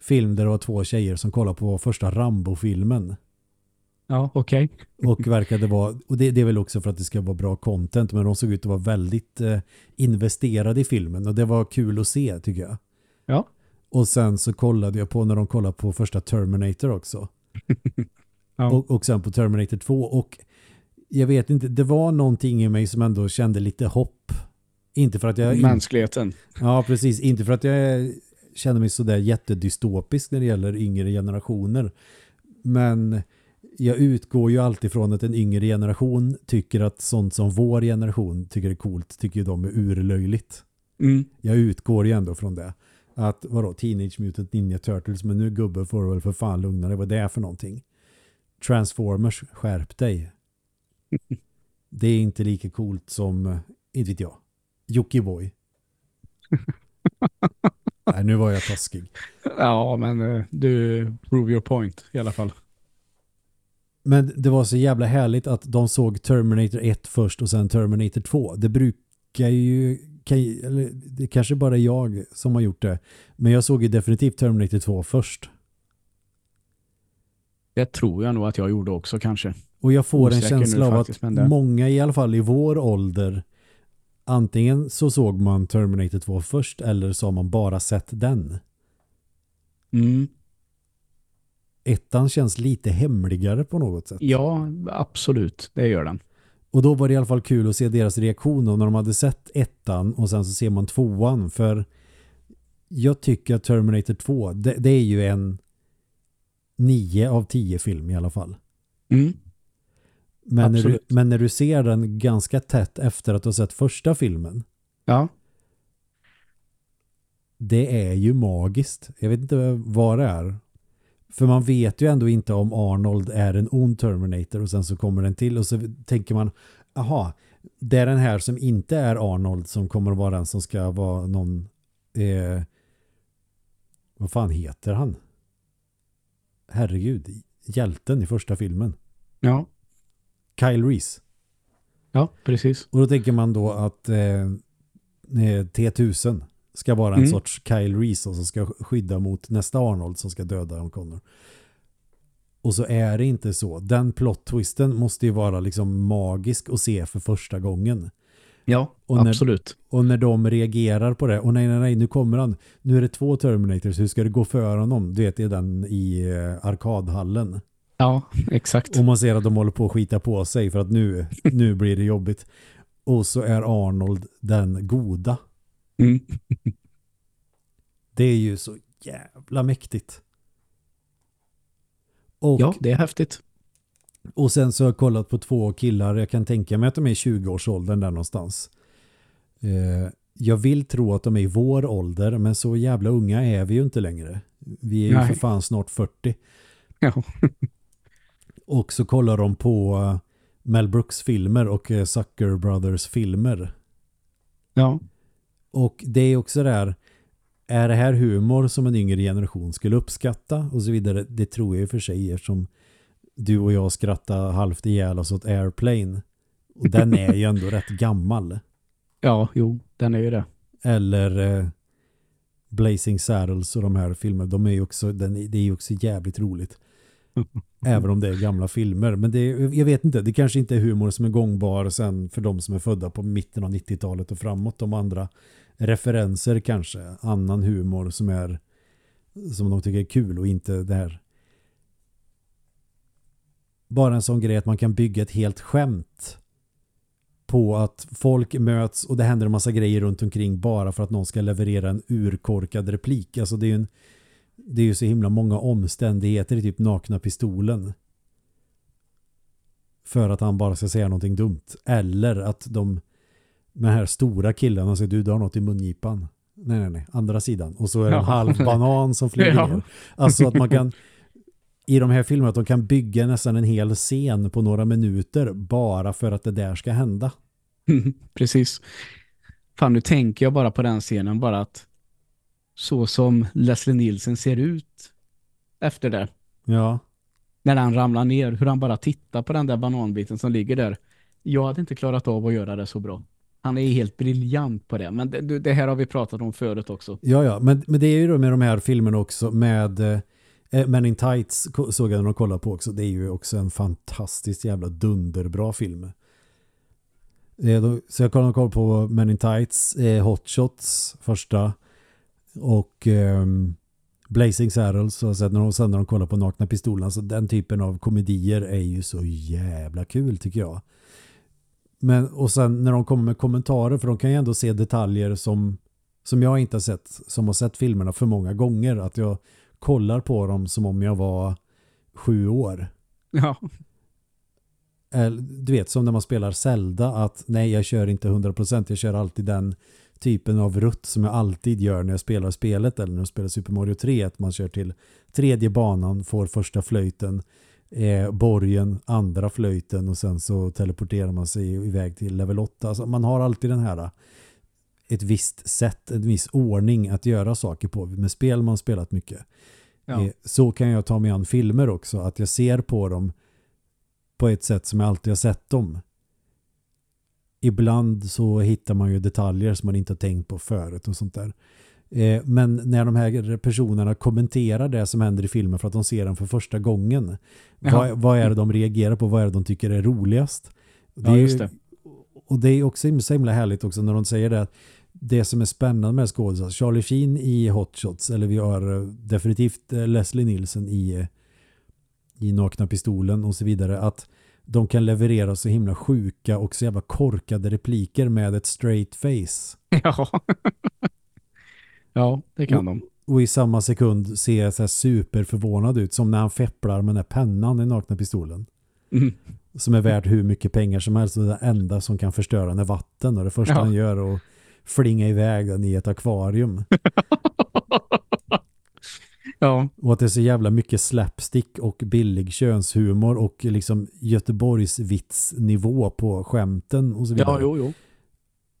film där det var två tjejer som kollade på första Rambo-filmen. Ja, okej. Och verkade vara, och det, det är väl också för att det ska vara bra content, men de såg ut att vara väldigt eh, investerade i filmen. Och det var kul att se tycker jag. Ja. Och sen så kollade jag på när de kollade på första Terminator också. Ja. Och, och sen på Terminator 2. Och jag vet inte, det var någonting i mig som ändå kände lite hopp. Inte för att jag... Mänskligheten. Ja, precis. Inte för att jag känner mig sådär jättedystopisk när det gäller yngre generationer. Men jag utgår ju alltid från att en yngre generation tycker att sånt som vår generation tycker är coolt tycker de är urlöjligt. Mm. Jag utgår ju ändå från det. Att vadå, Teenage Mutant Ninja Turtles, men nu gubbe får du väl för fan lugna dig. Vad det är för någonting? Transformers, skärp dig. Det är inte lika coolt som, eh, inte vet jag, Jockiboi. Nej, nu var jag taskig. Ja, men eh, du prove your point i alla fall. Men det var så jävla härligt att de såg Terminator 1 först och sen Terminator 2. Det brukar ju, kan, eller det kanske bara är jag som har gjort det. Men jag såg ju definitivt Terminator 2 först. Det tror jag nog att jag gjorde också kanske. Och jag får en Osäker nu känsla av att många i alla fall i vår ålder antingen så såg man Terminator 2 först eller så har man bara sett den. Mm. Ettan känns lite hemligare på något sätt. Ja, absolut. Det gör den. Och då var det i alla fall kul att se deras reaktion när de hade sett ettan och sen så ser man tvåan för jag tycker att Terminator 2 det, det är ju en nio av tio film i alla fall. Mm. Men när, du, men när du ser den ganska tätt efter att du har sett första filmen ja. det är ju magiskt. Jag vet inte vad det är. För man vet ju ändå inte om Arnold är en ond Terminator och sen så kommer den till och så tänker man, aha, det är den här som inte är Arnold som kommer att vara den som ska vara någon eh, vad fan heter han? Herregud, hjälten i första filmen. Ja. Kyle Reese. Ja, precis. Och då tänker man då att eh, eh T-1000 ska vara en mm. sorts Kyle Reese som ska skydda mot nästa Arnold som ska döda John Connor. Och så är det inte så. Den plot-twisten måste ju vara liksom magisk att se för första gången. Ja, och när, absolut. Och när de reagerar på det, och nej, nej, nej, nu kommer han. Nu är det två Terminators, hur ska det gå för honom? Du vet, det är den i eh, arkadhallen. Ja, exakt. Och man ser att de håller på att skita på sig för att nu, nu blir det jobbigt. Och så är Arnold den goda. Mm. det är ju så jävla mäktigt. Och, ja, det är häftigt. Och sen så har jag kollat på två killar. Jag kan tänka mig att de är i 20-årsåldern där någonstans. Eh, jag vill tro att de är i vår ålder men så jävla unga är vi ju inte längre. Vi är ju Nej. för fan snart 40. Ja. och så kollar de på eh, Mel Brooks filmer och eh, Zucker Brothers filmer. Ja. Och det är också där är det här humor som en yngre generation skulle uppskatta och så vidare. Det tror jag i och för sig eftersom du och jag skrattade halvt ihjäl oss åt Airplane. Och den är ju ändå rätt gammal. Ja, jo, den är ju det. Eller eh, Blazing Saddles och de här filmerna, de är ju också, den, det är ju också jävligt roligt. Även om det är gamla filmer. Men det, jag vet inte, det kanske inte är humor som är gångbar sen för de som är födda på mitten av 90-talet och framåt. De andra referenser kanske. Annan humor som är som de tycker är kul och inte det här bara en sån grej att man kan bygga ett helt skämt på att folk möts och det händer en massa grejer runt omkring bara för att någon ska leverera en urkorkad replik. Alltså det är ju en, det är ju så himla många omständigheter i typ nakna pistolen. För att han bara ska säga någonting dumt. Eller att de med här stora killarna säger du, du har något i mungipan. Nej, nej, nej. Andra sidan. Och så är det en halv banan som flyger ja. ner. Alltså att man kan i de här filmerna att de kan bygga nästan en hel scen på några minuter bara för att det där ska hända. Precis. Fan, nu tänker jag bara på den scenen bara att så som Leslie Nielsen ser ut efter det. Ja. När han ramlar ner, hur han bara tittar på den där bananbiten som ligger där. Jag hade inte klarat av att göra det så bra. Han är helt briljant på det. Men det, det här har vi pratat om förut också. Ja, ja. Men, men det är ju då med de här filmerna också med eh, Men in Tights såg jag när de kollade på också. Det är ju också en fantastiskt jävla dunderbra film. Eh, så jag kollade på Men in Tights, eh, Hot Shots första och eh, Blazing Saddles och sen när, de, sen när de kollar på Nakna Pistolen så den typen av komedier är ju så jävla kul tycker jag. Men och sen när de kommer med kommentarer för de kan ju ändå se detaljer som som jag inte har sett som har sett filmerna för många gånger att jag kollar på dem som om jag var sju år. Ja. Du vet, som när man spelar Zelda att nej, jag kör inte 100%, jag kör alltid den typen av rutt som jag alltid gör när jag spelar spelet eller när jag spelar Super Mario 3 att man kör till tredje banan, får första flöjten eh, borgen, andra flöjten och sen så teleporterar man sig iväg till level 8. Alltså man har alltid den här ett visst sätt, en viss ordning att göra saker på. Med spel man spelat mycket. Ja. Eh, så kan jag ta mig an filmer också. Att jag ser på dem på ett sätt som jag alltid har sett dem. Ibland så hittar man ju detaljer som man inte har tänkt på förut och sånt där. Eh, men när de här personerna kommenterar det som händer i filmen för att de ser den för första gången. Vad, vad, är det de reagerar på? Vad är det de tycker är roligast? Det ja, just det. och det är också så himla härligt också när de säger det det som är spännande med skådespelare. Charlie Sheen i Hot Shots eller vi har eh, definitivt eh, Leslie Nielsen i, i Nakna Pistolen och så vidare. Att de kan leverera så himla sjuka och så jävla korkade repliker med ett straight face. Ja. Ja, det kan de. Och i samma sekund ser så här superförvånad ut som när han fepplar med den här pennan i nakna pistolen. Mm. Som är värd hur mycket pengar som helst och det enda som kan förstöra den är vatten och det första Ja. han gör är att flinga iväg den i ett akvarium. Ja, Och att det är så jävla mycket slapstick och billig könshumor och liksom Göteborgs vitsnivå på skämten och så vidare. ja jo, jo.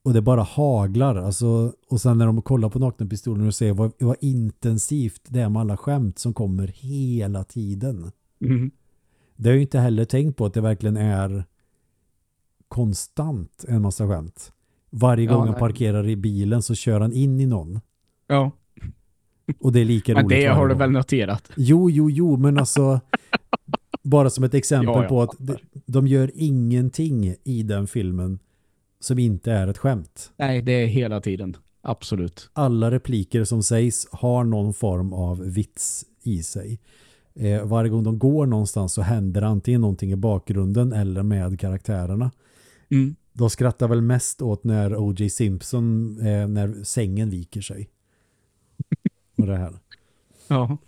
Och det bara haglar. Alltså, och sen när de kollar på nakna pistolen och ser vad, vad intensivt det är med alla skämt som kommer hela tiden. Mm. Det har jag ju inte heller tänkt på att det verkligen är konstant en massa skämt. Varje Ja, gång han nej. parkerar i bilen så kör han in i någon. Ja, Och det är lika men roligt det varje har du väl noterat? Jo, jo, jo, men alltså bara som ett exempel Ja, ja, på att de, de gör ingenting i den filmen som inte är ett skämt. Nej, det är hela tiden. Absolut. Alla repliker som sägs har någon form av vits i sig. Eh, varje gång de går någonstans så händer antingen någonting i bakgrunden eller med karaktärerna. Mm. De skrattar väl mest åt när O.J. Simpson, eh, när sängen viker sig. Och det här. Ja.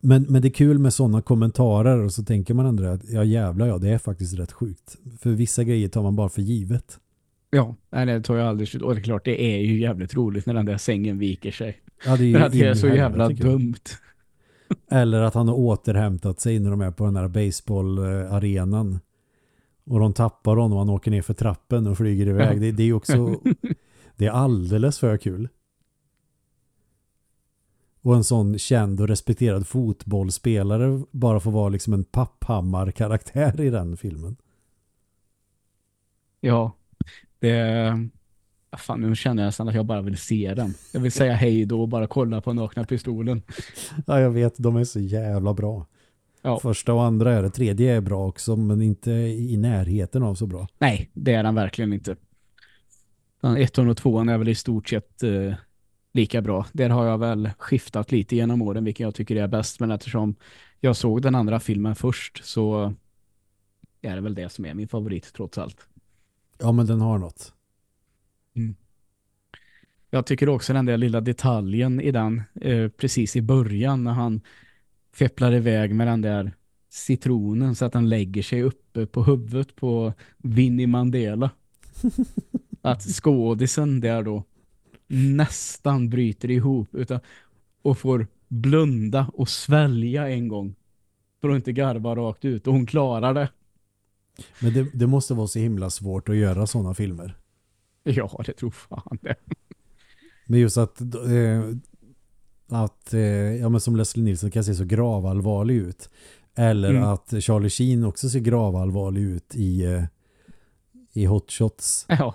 Men, men det är kul med sådana kommentarer och så tänker man ändå att ja jävlar ja, det är faktiskt rätt sjukt. För vissa grejer tar man bara för givet. Ja, nej, det tar jag aldrig slut. Och det är klart, det är ju jävligt roligt när den där sängen viker sig. Ja, det är, det är så jävla dumt. Eller att han har återhämtat sig när de är på den här baseballarenan. Och de tappar honom och han åker ner för trappen och flyger iväg. Ja. Det, det är också det är alldeles för kul. Och en sån känd och respekterad fotbollsspelare bara får vara liksom en papphammar-karaktär i den filmen. Ja, det... Fan, nu känner jag nästan att jag bara vill se den. Jag vill säga hej då och bara kolla på nakna pistolen. Ja, jag vet. De är så jävla bra. Ja. Första och andra är det. Tredje är bra också, men inte i närheten av så bra. Nej, det är den verkligen inte. Den ettan och tvåan är väl i stort sett eh, lika bra. Där har jag väl skiftat lite genom åren vilken jag tycker är bäst. Men eftersom jag såg den andra filmen först så är det väl det som är min favorit trots allt. Ja, men den har något. Jag tycker också den där lilla detaljen i den eh, precis i början när han fepplar iväg med den där citronen så att den lägger sig uppe på huvudet på Winnie Mandela. att skådisen där då nästan bryter ihop utan, och får blunda och svälja en gång för att inte garva rakt ut och hon klarar det. Men det, det måste vara så himla svårt att göra sådana filmer. Ja, det tror fan det. Men just att, eh, att eh, ja, men som Leslie Nielsen kan se så gravallvarlig ut. Eller Mm. att Charlie Sheen också ser gravallvarlig ut i, eh, i Hot Shots. Ja,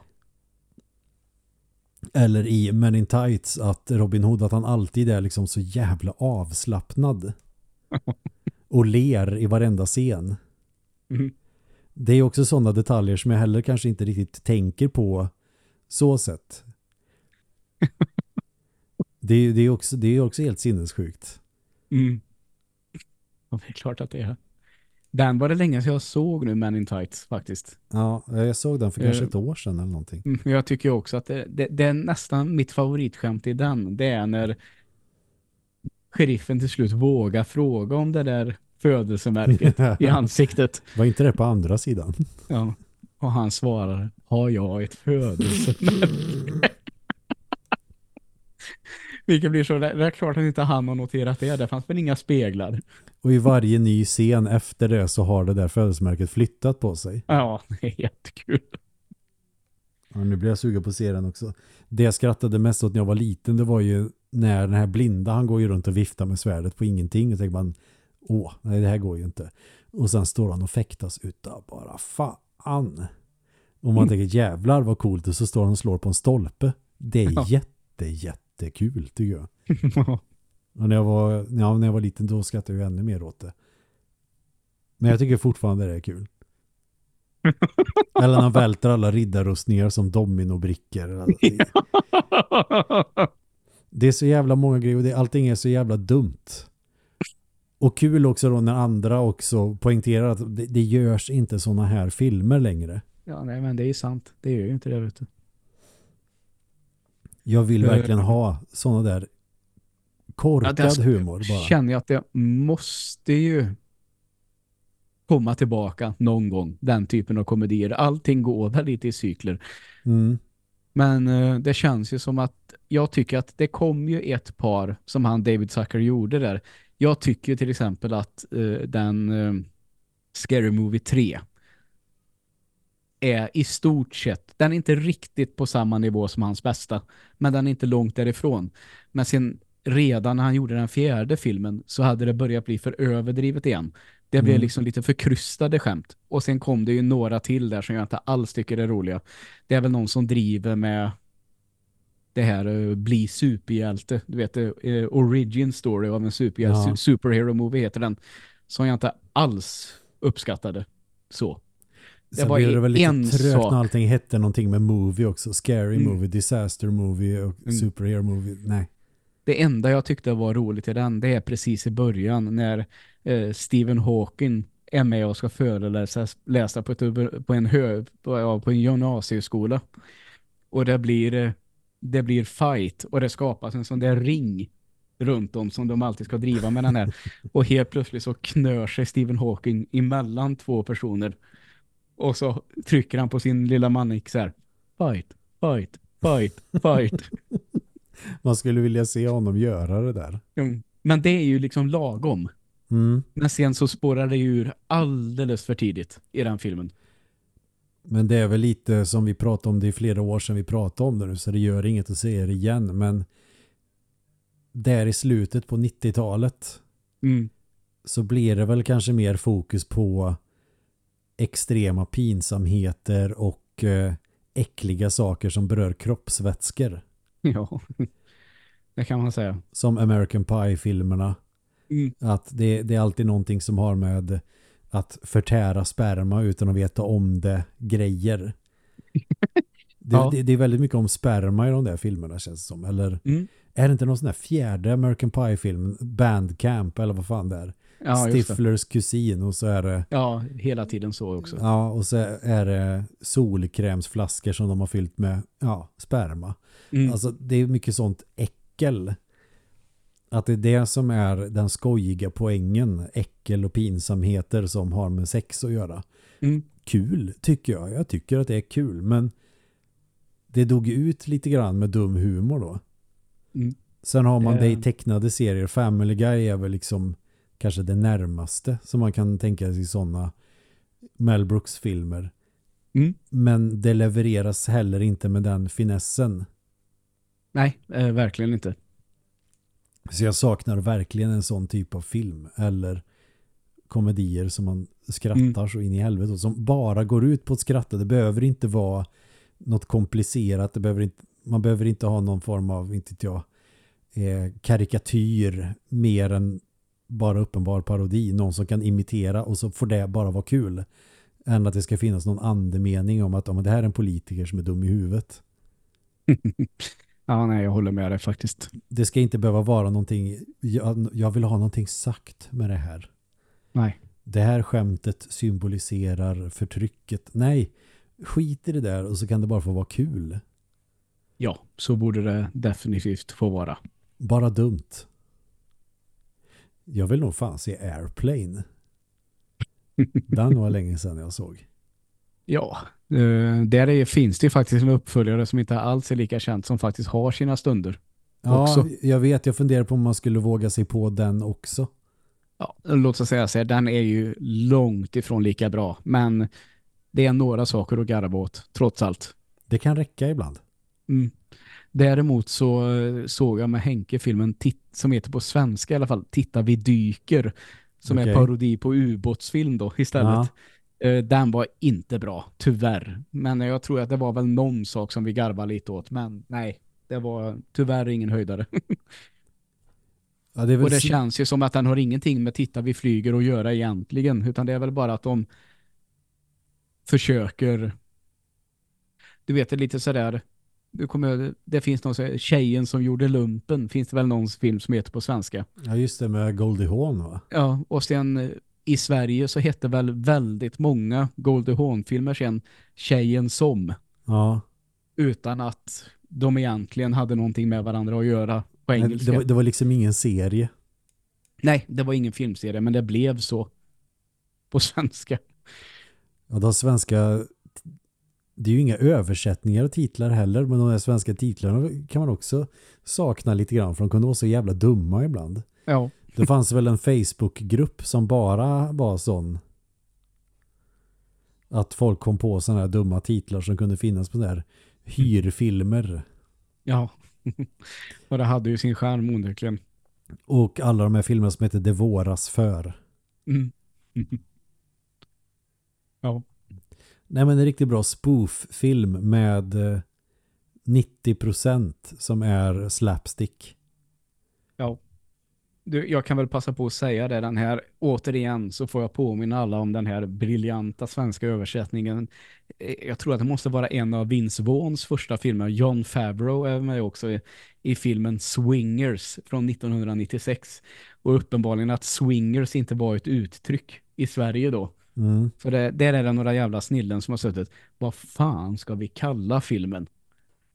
Eller i Men in Tights att Robin Hood att han alltid är liksom så jävla avslappnad. Och ler i varenda scen. Mhm. Det är också sådana detaljer som jag heller kanske inte riktigt tänker på så sätt. Det, är- det, är också, det är också helt sinnessjukt. Mm. Ja, det är klart att det är. Den var det länge sedan jag såg nu Men in Tights faktiskt. Ja, jag såg den för kanske Eh. ett år sedan eller någonting. Mm, Jag tycker också att det, det, det är nästan mitt favoritskämt i den. Det är när sheriffen till slut vågar fråga om det där födelsemärket i ansiktet. Var inte det på andra sidan? Ja. Och han svarar, har jag ett födelsemärke? Vilket blir så, det är klart att inte han har noterat det. Det fanns väl inga speglar. Och i varje ny scen efter det så har det där födelsemärket flyttat på sig. Ja, det är jättekul. Ja, nu blir jag sugen på att se den också. Det jag skrattade mest åt när jag var liten det var ju när den här blinda han går ju runt och viftar med svärdet på ingenting och tänker man åh, nej det här går ju inte. Och sen står han och fäktas utav bara fan. Och man Mm. tänker jävlar vad coolt och så står han och slår på en stolpe. Det är Ja. jätte jättekul tycker jag. Och när jag var, ja, när jag var liten då skrattade jag ännu mer åt det. Men jag tycker fortfarande det är kul. Eller när han välter alla riddarrustningar som dominobrickor. Alltså, det- Det är så jävla många grejer och det, allting är så jävla dumt. Och kul också då när andra också poängterar att det, det görs inte såna här filmer längre. Ja, nej men det är ju sant. Det gör ju inte det, vet du. Jag vill verkligen ha såna där korkad Ja, det- humor bara. Känner jag att det måste ju komma tillbaka någon gång. Den typen av komedier. Allting går väl lite i cykler. Mm. Men eh, det känns ju som att jag tycker att det kom ju ett par som han David Zucker gjorde där. Jag tycker till exempel att eh, den eh, Scary Movie 3 är i stort sett, den är inte riktigt på samma nivå som hans bästa, men den är inte långt därifrån. Men sen redan när han gjorde den fjärde filmen så hade det börjat bli för överdrivet igen. Det blev Mm. liksom lite förkrystade skämt. Och sen kom det ju några till där som jag inte alls tycker är roliga. Det är väl någon som driver med det här uh, bli superhjälte. Du vet, uh, origin story av en superhjälte. Ja. Su- Superhero movie heter den. Som jag inte alls uppskattade. Så. Det Sen var det väl lite en trögt sak. när allting hette någonting med movie också. Scary Mm. movie, disaster movie och Mm. superhero movie. Nej. Det enda jag tyckte var roligt i den, det är precis i början när eh, Stephen Hawking är med och ska föreläsa läsa på, ett, på en hö, på, ja, på en gymnasieskola. Och det blir eh, det blir fight och det skapas en sån där ring runt om som de alltid ska driva med den här. Och helt plötsligt så knör sig Stephen Hawking emellan två personer. Och så trycker han på sin lilla manik så här. Fight, fight, fight, fight. Man skulle vilja se honom göra det där. Mm. Men det är ju liksom lagom. Mm. Men sen så spårar det ur alldeles för tidigt i den filmen. Men det är väl lite som vi pratade om det i flera år sedan vi pratade om det nu så det gör inget att säga det igen men där i slutet på 90-talet Mm. så blir det väl kanske mer fokus på extrema pinsamheter och eh, äckliga saker som berör kroppsvätskor Ja, det kan man säga. som American Pie-filmerna Mm. att det, det är alltid någonting som har med att förtära sperma utan att veta om det grejer. Det, Ja. det, det är väldigt mycket om sperma i de där filmerna känns det som. Eller Mm. är det inte någon sån här fjärde American Pie-film? Bandcamp eller vad fan det är? Ja. Stiflers kusin och så är det Ja, hela tiden så också. ja, och så är det solkrämsflaskor som de har fyllt med ja, sperma. Mm. Alltså det är mycket sånt äckel. Att det är det som är den skojiga poängen. Äckel och pinsamheter som har med sex att göra. Mm. Kul tycker jag. Jag tycker att det är kul. Men det dog ut lite grann med dum humor då. Mm. Sen har man Det- i tecknade serier. Family Guy är väl liksom kanske det närmaste som man kan tänka sig sådana Mel Brooks filmer. Mm. Men det levereras heller inte med den finessen. Nej, eh, verkligen inte. Så jag saknar verkligen en sån typ av film eller komedier som man skrattar Mm. så in i helvete och som bara går ut på att skratta. Det behöver inte vara något komplicerat. Det behöver inte, man behöver inte ha någon form av, inte jag, eh, karikatyr mer än bara uppenbar parodi. Någon som kan imitera och så får det bara vara kul. Än att det ska finnas någon andemening om att om det här är en politiker som är dum i huvudet. Ja, nej, jag håller med dig faktiskt. det ska inte behöva vara någonting jag, jag vill ha någonting sagt med det här. Nej. Det här skämtet symboliserar förtrycket. Nej, skit i det där och så kan det bara få vara kul. Ja, så borde det definitivt få vara. Bara dumt. Jag vill nog fan se Airplane. Den var länge sedan jag såg. Ja, eh, där är, finns det ju faktiskt en uppföljare som inte alls är lika känt som faktiskt har sina stunder. Ja, Också. jag vet. Jag funderar på om man skulle våga sig på den också. Ja, låt oss säga så här, den är ju långt ifrån lika bra, men det är några saker att garva åt, trots allt. Det kan räcka ibland. Mm. Däremot så eh, såg jag med Henke filmen titt, som heter på svenska i alla fall, Titta vi dyker, som Okej. är parodi på ubåtsfilm då istället. Eh, Den var inte bra, tyvärr. Men jag tror att det var väl någon sak som vi garvade lite åt, men nej, det var tyvärr ingen höjdare. Ja, det Och det känns ju som att den har ingenting med Titta vi flyger att göra egentligen, utan det är väl bara att de försöker du vet det är lite sådär du kommer, det finns någon Tjejen som gjorde lumpen. Finns det väl någon film som heter på svenska? Ja, just det med Goldie Hawn va? Ja, och sen eh, i Sverige så hette väl väldigt många Goldie Hawn-filmer sen Tjejen som. Ja. Utan att de egentligen hade någonting med varandra att göra på engelska. det, var, det var liksom ingen serie. Nej, det var ingen filmserie, men det blev så på svenska. Ja, de svenska... Det är ju inga översättningar och titlar heller, men de här svenska titlarna kan man också sakna lite grann, för de kunde vara så jävla dumma ibland. Ja, Det fanns väl en Facebookgrupp som bara var sån att folk kom på sådana här dumma titlar som kunde finnas på där hyrfilmer. ja. och det hade ju sin charm onekligen. Och alla de här filmerna som heter Det våras för. Mm. ja, Nej men en riktigt bra spoof-film med eh, 90% som är slapstick. Du, jag kan väl passa på att säga det, den här, återigen så får jag påminna alla om den här briljanta svenska översättningen. Eh, Jag tror att det måste vara en av Vince Vaughns första filmer. John Favreau är med också i, i filmen Swingers från 1996. Och uppenbarligen att swingers inte var ett uttryck i Sverige då. Mm. Så det, där är det några jävla snillen som har suttit. Vad fan ska vi kalla filmen?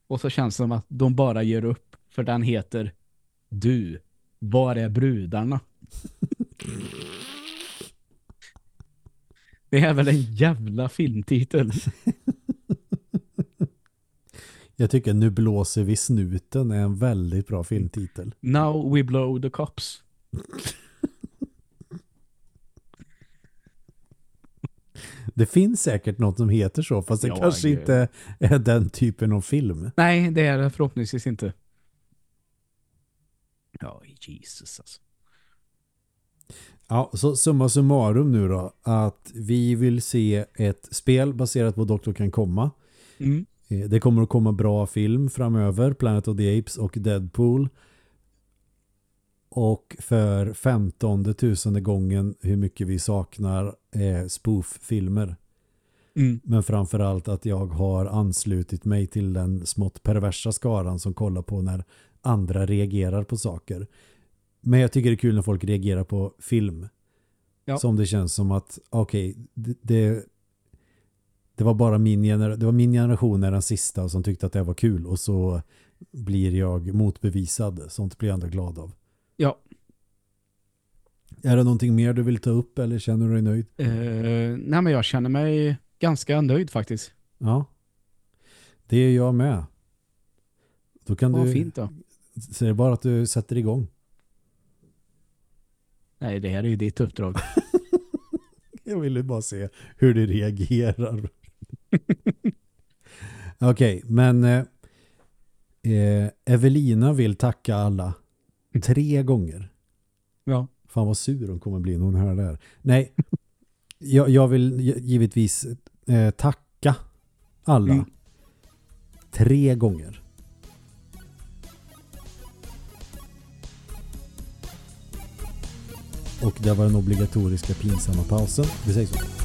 Och så känns det som att de bara ger upp. För den heter Du. Var är brudarna? Det är väl en jävla filmtitel. Jag tycker Nu blåser vi snuten är en väldigt bra filmtitel. Now we blow the cops. Det finns säkert något som heter så, fast det Ja, kanske det- inte är den typen av film. Nej, det är det förhoppningsvis inte. Ja, Jesus alltså. Ja, så summa summarum nu då, att vi vill se ett spel baserat på Doktor kan komma. Mm. Eh, Det kommer att komma bra film framöver, Planet of the Apes och Deadpool. Och för femtonde tusende gången hur mycket vi saknar eh, spoof-filmer. Mm. Men framförallt att jag har anslutit mig till den smått perversa skaran som kollar på när andra reagerar på saker. Men jag tycker det är kul när folk reagerar på film. Ja. Som det känns som att, okej, det, det, det var bara min, gener det var min generation är den sista som tyckte att det var kul och så blir jag motbevisad. Sånt blir jag ändå glad av. Ja. Är det någonting mer du vill ta upp eller känner du dig nöjd? Eh, nej, men jag känner mig ganska nöjd faktiskt. Ja. Det är jag med. Då kan Vad du... fint då. Så det är bara att du sätter igång. Nej, det här är ju ditt uppdrag. Jag ville bara se hur du reagerar. Okej, men eh, eh, Evelina vill tacka alla tre gånger. Ja. Fan vad sur hon kommer bli när hon hör det här. Nej, jag, jag vill gi- givetvis eh, tacka alla Mm. tre gånger. Och det var den obligatoriska pinsamma pausen. Vi säger så.